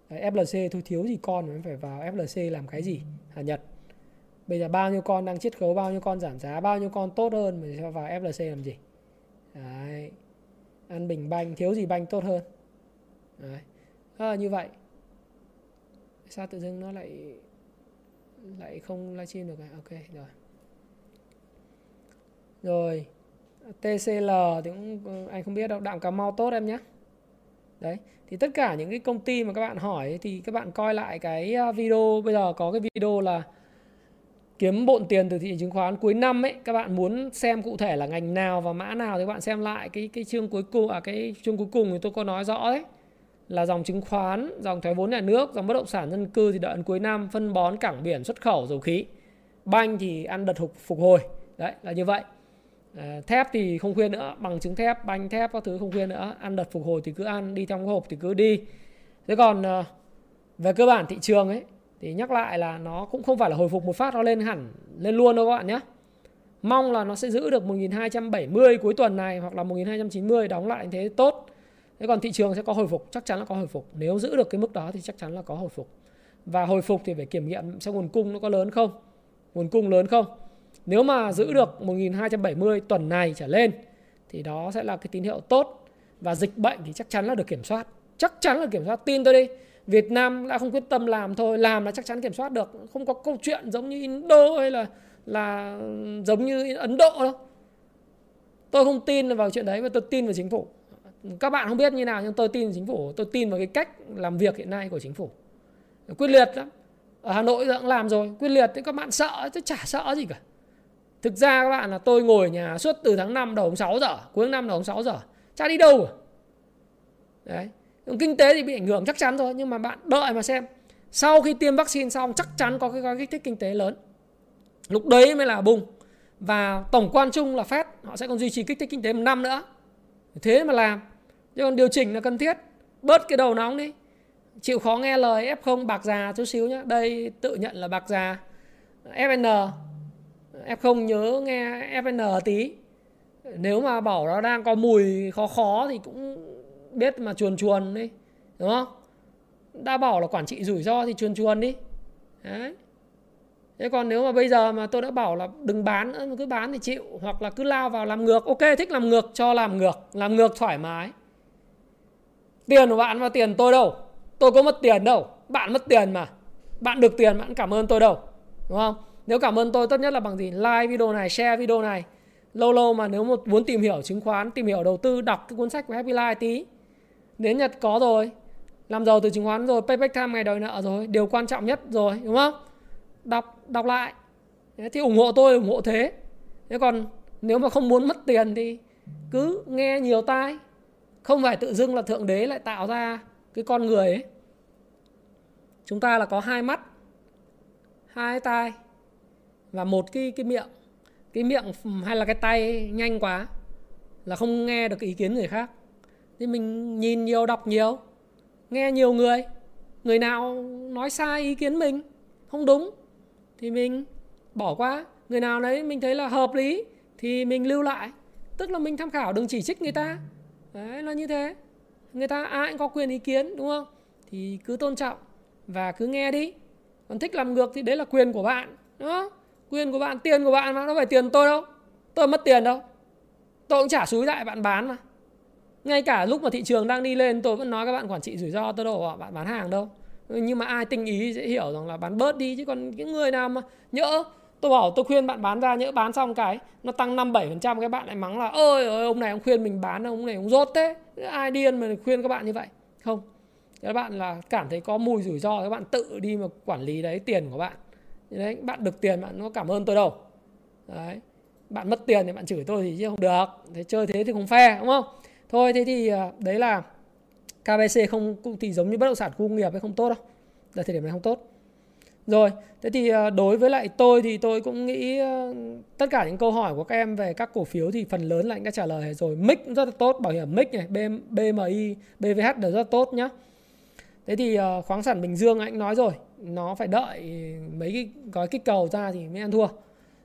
FLC thôi thiếu gì con mà phải vào FLC làm cái gì? Hà Nhật. Bây giờ bao nhiêu con đang chiết khấu bao nhiêu con giảm giá bao nhiêu con tốt hơn mà cho vào FLC làm gì? Đấy. Ăn Bình Banh thiếu gì banh tốt hơn? Đấy. À, như vậy. Sao tự dưng nó lại lại không livestream được à? ok rồi. Rồi. TCL thì cũng anh không biết đâu đạm Cà Mau tốt em nhé đấy thì tất cả những cái công ty mà các bạn hỏi thì các bạn coi lại cái à, video bây giờ có cái video là kiếm bộn tiền từ thị trường chứng khoán cuối năm ấy các bạn muốn xem cụ thể là ngành nào và mã nào thì các bạn xem lại cái cái chương cuối cùng à cái chương cuối cùng thì tôi có nói rõ đấy là dòng chứng khoán, dòng thoái vốn nhà nước, dòng bất động sản dân cư thì đợi đến cuối năm, phân bón cảng biển xuất khẩu dầu khí. Banh thì ăn đợt phục, phục hồi. Đấy là như vậy. À, thép thì không khuyên nữa, bằng chứng thép, banh thép các thứ không khuyên nữa, ăn đợt phục hồi thì cứ ăn, đi trong hộp thì cứ đi. Thế còn à, về cơ bản thị trường ấy thì nhắc lại là nó cũng không phải là hồi phục một phát nó lên hẳn lên luôn đâu các bạn nhé. Mong là nó sẽ giữ được 1270 cuối tuần này hoặc là 1290 đóng lại như thế tốt. Thế còn thị trường sẽ có hồi phục chắc chắn là có hồi phục. Nếu giữ được cái mức đó thì chắc chắn là có hồi phục. Và hồi phục thì phải kiểm nghiệm xem nguồn cung nó có lớn không nguồn cung lớn không nếu mà giữ được 1270 tuần này trở lên, thì đó sẽ là cái tín hiệu tốt. Và dịch bệnh thì chắc chắn là được kiểm soát. Chắc chắn là kiểm soát. Tin tôi đi, Việt Nam đã không quyết tâm làm thôi. Làm là chắc chắn kiểm soát được. Không có câu chuyện giống như Indo hay là là giống như Ấn Độ đâu. Tôi không tin vào chuyện đấy và tôi tin vào chính phủ. Các bạn không biết như nào, nhưng tôi tin chính phủ. Tôi tin vào cái cách làm việc hiện nay của chính phủ. Quyết liệt lắm. Ở Hà Nội cũng làm rồi. Quyết liệt. Thì các bạn sợ chứ chả sợ gì cả thực ra các bạn là tôi ngồi ở nhà suốt từ tháng 5 đầu tháng 6 giờ, cuối năm đầu tháng 6 giờ chả đi đâu đấy kinh tế thì bị ảnh hưởng chắc chắn thôi, nhưng mà bạn đợi mà xem. Sau khi tiêm vaccine xong, chắc chắn có cái gói kích thích kinh tế lớn. Lúc đấy mới là bùng. Và tổng quan chung là Fed, họ sẽ còn duy trì kích thích kinh tế một năm nữa. Thế mà làm. Chứ còn điều chỉnh là cần thiết. Bớt cái đầu nóng đi. Chịu khó nghe lời F0 bạc già chút xíu nhé đây tự nhận là bạc già. FN F0 nhớ nghe FN tí. Nếu mà bảo nó đang có mùi khó khó thì cũng biết mà chuồn chuồn đi, đúng không? Đã bảo là quản trị rủi ro thì chuồn chuồn đi. Đấy. Thế còn nếu mà bây giờ mà tôi đã bảo là đừng bán nữa, cứ bán thì chịu, hoặc là cứ lao vào làm ngược, ok, thích làm ngược, cho làm ngược làm ngược thoải mái. Tiền của bạn và tiền tôi đâu? Tôi có mất tiền đâu? Bạn mất tiền mà. Bạn được tiền, bạn cảm ơn tôi đâu? Đúng không? Nếu cảm ơn tôi, tốt nhất là bằng gì? Like video này, share video này. Lâu lâu mà nếu một muốn tìm hiểu, chứng khoán, tìm hiểu, đầu tư, đọc cái cuốn sách của Happy Life tí. Đến Nhật có rồi. Làm giàu từ chứng khoán rồi payback time ngày đòi nợ rồi. Điều quan trọng nhất rồi, đúng không? Đọc đọc lại. Thế thì ủng hộ tôi, ủng hộ thế. Thế còn nếu mà không muốn mất tiền thì cứ nghe nhiều tai. Không phải tự dưng là thượng đế lại tạo ra cái con người ấy. Chúng ta là có hai mắt, hai tai và một cái cái miệng cái miệng hay là cái tay nhanh quá là không nghe được ý kiến người khác. Thì mình nhìn nhiều, đọc nhiều, nghe nhiều người người nào nói sai ý kiến mình, không đúng, thì mình bỏ qua. Người nào đấy mình thấy là hợp lý thì mình lưu lại. Tức là mình tham khảo, đừng chỉ trích người ta. Đấy, là như thế. Người ta ai cũng có quyền ý kiến, đúng không? Thì cứ tôn trọng và cứ nghe đi. Còn thích làm ngược thì đấy là quyền của bạn, đúng không? Quyền của bạn, tiền của bạn mà, nó phải tiền tôi đâu. Tôi mất tiền đâu. Tôi cũng trả xúi lại, bạn bán mà. Ngay cả lúc mà thị trường đang đi lên, tôi vẫn nói các bạn quản trị rủi ro, tôi đâu bảo bạn bán hàng đâu. Nhưng mà ai tinh ý sẽ hiểu rằng là bán bớt đi, chứ còn những người nào mà nhỡ, tôi bảo tôi khuyên bạn bán ra, nhỡ bán xong cái, nó tăng năm bảy phần trăm các bạn lại mắng là ơi ơi ông này ông khuyên mình bán, ông này ông rốt thế ai điên mà khuyên các bạn như vậy? Không. Các bạn là cảm thấy có mùi rủi ro, các bạn tự đi mà quản lý đấy, tiền của bạn đấy, bạn được tiền bạn có cảm ơn tôi đâu. Đấy, bạn mất tiền thì bạn chửi tôi thì chứ không được. Thế chơi thế thì không phe đúng không? Thôi, thế thì ờ, đấy là KBC không, cũng thì giống như bất động sản khu công nghiệp ấy, không tốt đâu. Là thời điểm này không tốt. Rồi, thế thì ờ, đối với lại tôi thì tôi cũng nghĩ ờ, tất cả những câu hỏi của các em về các cổ phiếu thì phần lớn là anh đã trả lời rồi. Mic rất là tốt, bảo hiểm mic này BMI BVH đều rất là tốt nhá thế thì ờ, khoáng sản Bình Dương anh nói rồi nó phải đợi mấy cái gói kích cầu ra thì mới ăn thua.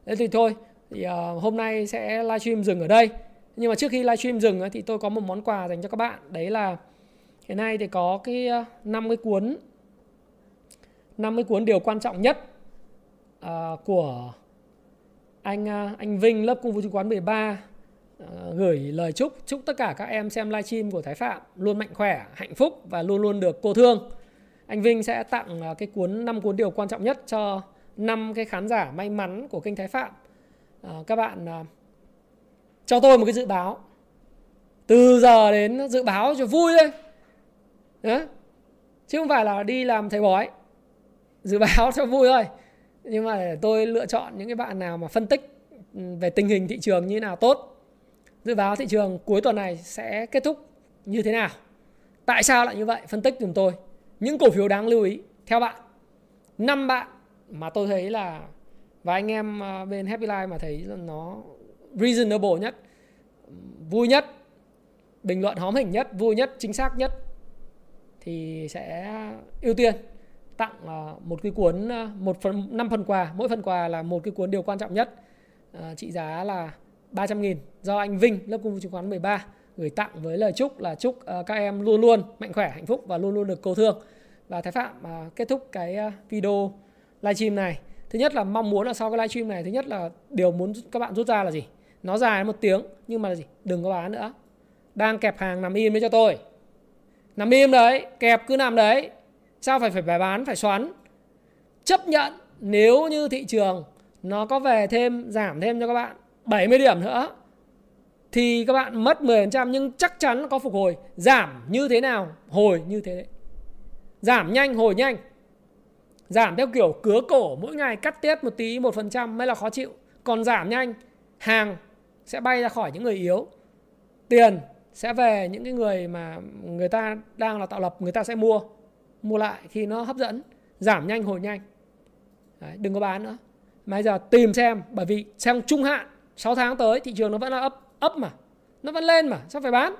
Thế thì thôi thì ờ, hôm nay sẽ livestream dừng ở đây. Nhưng mà trước khi livestream dừng thì tôi có một món quà dành cho các bạn. Đấy là hiện nay thì có cái ờ, 50 cuốn 50 cuốn điều quan trọng nhất uh, của anh uh, anh Vinh lớp cung phu chứng khoán 13 Ờ, gửi lời chúc chúc tất cả các em xem livestream của Thái Phạm luôn mạnh khỏe, hạnh phúc và luôn luôn được cô thương. Anh Vinh sẽ tặng ờ, cái cuốn năm cuốn điều quan trọng nhất cho năm cái khán giả may mắn của kênh Thái Phạm. À, các bạn à, cho tôi một cái dự báo từ giờ đến dự báo cho vui thôi Đó. chứ không phải là đi làm thầy bói dự báo cho vui thôi nhưng mà để tôi lựa chọn những cái bạn nào mà phân tích ừ, về tình hình thị trường như nào tốt dự báo thị trường cuối tuần này sẽ kết thúc như thế nào? Tại sao lại như vậy? Phân tích dùm tôi. Những cổ phiếu đáng lưu ý theo bạn. Năm bạn mà tôi thấy là, và anh em à, bên Happy Life mà thấy nó reasonable nhất, vui nhất, bình luận hóm hình nhất, vui nhất, chính xác nhất, thì sẽ ưu tiên tặng à, một cái cuốn à, một phần, năm phần quà. Mỗi phần quà là một cái cuốn điều quan trọng nhất. Trị giá là 300 nghìn. Do anh Vinh, lớp cung chứng khoán 13 gửi tặng với lời chúc là chúc ờ, các em luôn luôn mạnh khỏe, hạnh phúc và luôn luôn được cầu thương. Và Thái Phạm ờ, kết thúc cái ờ, video livestream này. Thứ nhất là mong muốn là sau cái livestream này, thứ nhất là điều muốn các bạn rút ra là gì? Nó dài một tiếng, nhưng mà gì? Đừng có bán nữa. Đang kẹp hàng nằm im với cho tôi. Nằm im đấy, kẹp cứ nằm đấy. Sao phải phải phải bán, phải xoắn? Chấp nhận, nếu như thị trường nó có về thêm, giảm thêm cho các bạn 70 điểm nữa. Thì các bạn mất 10% nhưng chắc chắn có phục hồi. Giảm như thế nào? Hồi như thế. Đấy giảm nhanh hồi nhanh. Giảm theo kiểu cứa cổ mỗi ngày cắt tiết một tí một phần trăm mới là khó chịu. Còn giảm nhanh hàng sẽ bay ra khỏi những người yếu. Tiền sẽ về những cái người mà người ta đang là tạo lập người ta sẽ mua. Mua lại khi nó hấp dẫn. Giảm nhanh hồi nhanh. Đấy, đừng có bán nữa. Mà bây giờ tìm xem bởi vì xem trung hạn 6 tháng tới thị trường nó vẫn là ấp ấp mà. Nó vẫn lên mà, sao phải bán?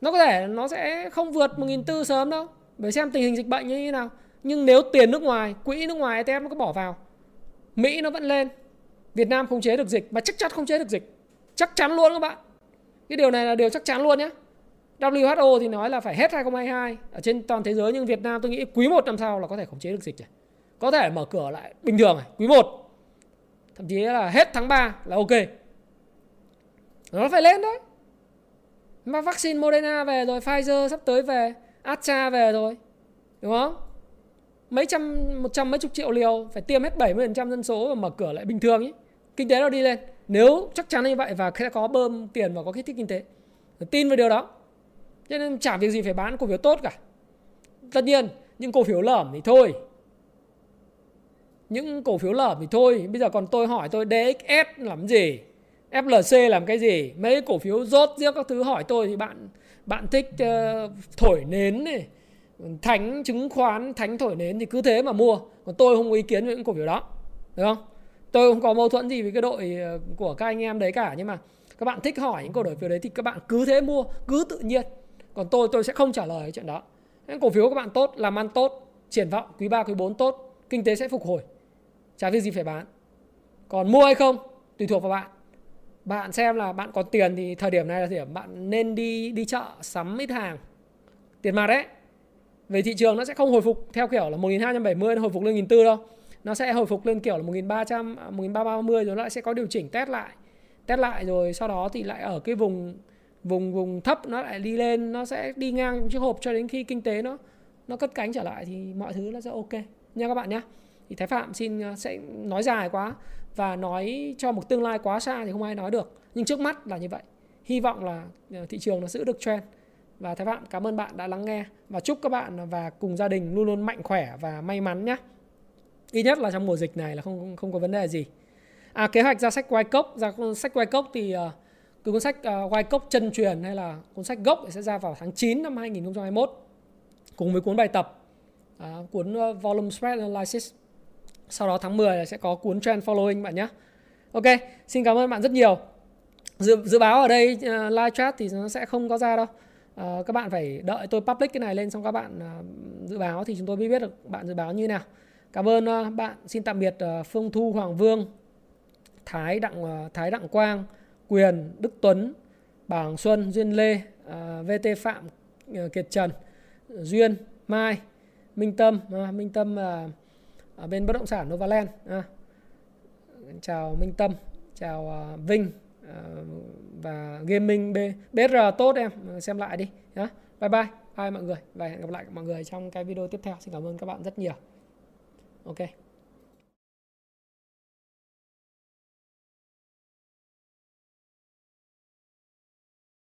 Nó có thể nó sẽ không vượt 1.400 sớm đâu. Bởi xem tình hình dịch bệnh như thế nào. Nhưng nếu tiền nước ngoài, quỹ nước ngoài ETF nó có bỏ vào, Mỹ nó vẫn lên. Việt Nam không chế được dịch, mà chắc chắn không chế được dịch. Chắc chắn luôn các bạn. Cái điều này là điều chắc chắn luôn nhé WHO thì nói là phải hết 2022 ở trên toàn thế giới, nhưng Việt Nam tôi nghĩ quý một năm sau là có thể khống chế được dịch rồi có thể mở cửa lại bình thường này, quý 1 thậm chí là hết tháng 3 là ok. Nó phải lên đấy. Mà vaccine Moderna về rồi, Pfizer sắp tới về Astra về rồi, đúng không? Mấy trăm, một trăm mấy chục triệu liều, phải tiêm hết 70% dân số và mở cửa lại bình thường ý. Kinh tế nó đi lên. Nếu chắc chắn như vậy và sẽ có bơm tiền và có kích thích kinh tế tin vào điều đó. Cho nên chả việc gì phải bán cổ phiếu tốt cả. Tất nhiên, những cổ phiếu lởm thì thôi những cổ phiếu lởm thì thôi bây giờ còn tôi hỏi tôi DXS làm gì? FLC làm cái gì? Mấy cổ phiếu rốt riêng các thứ hỏi tôi thì bạn bạn thích uh, thổi nến này thánh chứng khoán thánh thổi nến thì cứ thế mà mua. Còn tôi không có ý kiến về những cổ phiếu đó được không? Tôi không có mâu thuẫn gì với cái đội ờ, của các anh em đấy cả nhưng mà các bạn thích hỏi những cổ phiếu đấy thì các bạn cứ thế mua cứ tự nhiên. Còn tôi tôi sẽ không trả lời cái chuyện đó. Những cổ phiếu các bạn tốt làm ăn tốt triển vọng quý 3 quý 4 tốt kinh tế sẽ phục hồi chả việc gì phải bán. Còn mua hay không, tùy thuộc vào bạn. Bạn xem là bạn có tiền thì thời điểm này là thời điểm bạn nên đi đi chợ, sắm ít hàng. Tiền mặt đấy về thị trường nó sẽ không hồi phục theo kiểu là 1270 nó hồi phục lên 1400 đâu. Nó sẽ hồi phục lên kiểu là 1300 1330 rồi nó lại sẽ có điều chỉnh test lại. Test lại rồi sau đó thì lại ở cái vùng vùng vùng thấp nó lại đi lên, nó sẽ đi ngang chiếc hộp cho đến khi kinh tế nó nó cất cánh trở lại thì mọi thứ nó sẽ ok. Nha các bạn nhé thì thái phạm xin ờ, sẽ nói dài quá và nói cho một tương lai quá xa thì không ai nói được. Nhưng trước mắt là như vậy. Hy vọng là ờ, thị trường nó giữ được trend. Và thái phạm cảm ơn bạn đã lắng nghe và chúc các bạn và cùng gia đình luôn luôn mạnh khỏe và may mắn nhé. Ít nhất là trong mùa dịch này là không không có vấn đề gì. À kế hoạch ra sách quay cốc ra sách quay cốc thì uh, cuốn sách uh, quay cốc chân truyền hay là cuốn sách gốc sẽ ra vào tháng 9 năm 2021 cùng với cuốn bài tập uh, cuốn uh, volume spread analysis sau đó tháng 10 là sẽ có cuốn trend following bạn nhé. Ok xin cảm ơn bạn rất nhiều. Dự, dự báo ở đây uh, live chat thì nó sẽ không có ra đâu. Uh, các bạn phải đợi tôi public cái này lên xong các bạn uh, dự báo thì chúng tôi mới biết được bạn dự báo như nào. Cảm ơn uh, bạn. Xin tạm biệt uh, phương thu hoàng vương thái đặng uh, thái đặng quang quyền đức tuấn bảng xuân duyên lê uh, vt phạm uh, kiệt trần duyên mai minh tâm uh, minh tâm uh, ở bên bất động sản Novaland à. chào Minh Tâm chào uh, Vinh uh, và gaming B BR tốt em à, xem lại đi nhá. Bye bye bye mọi người và hẹn gặp lại mọi người trong cái video tiếp theo. Xin cảm ơn các bạn rất nhiều. Ok.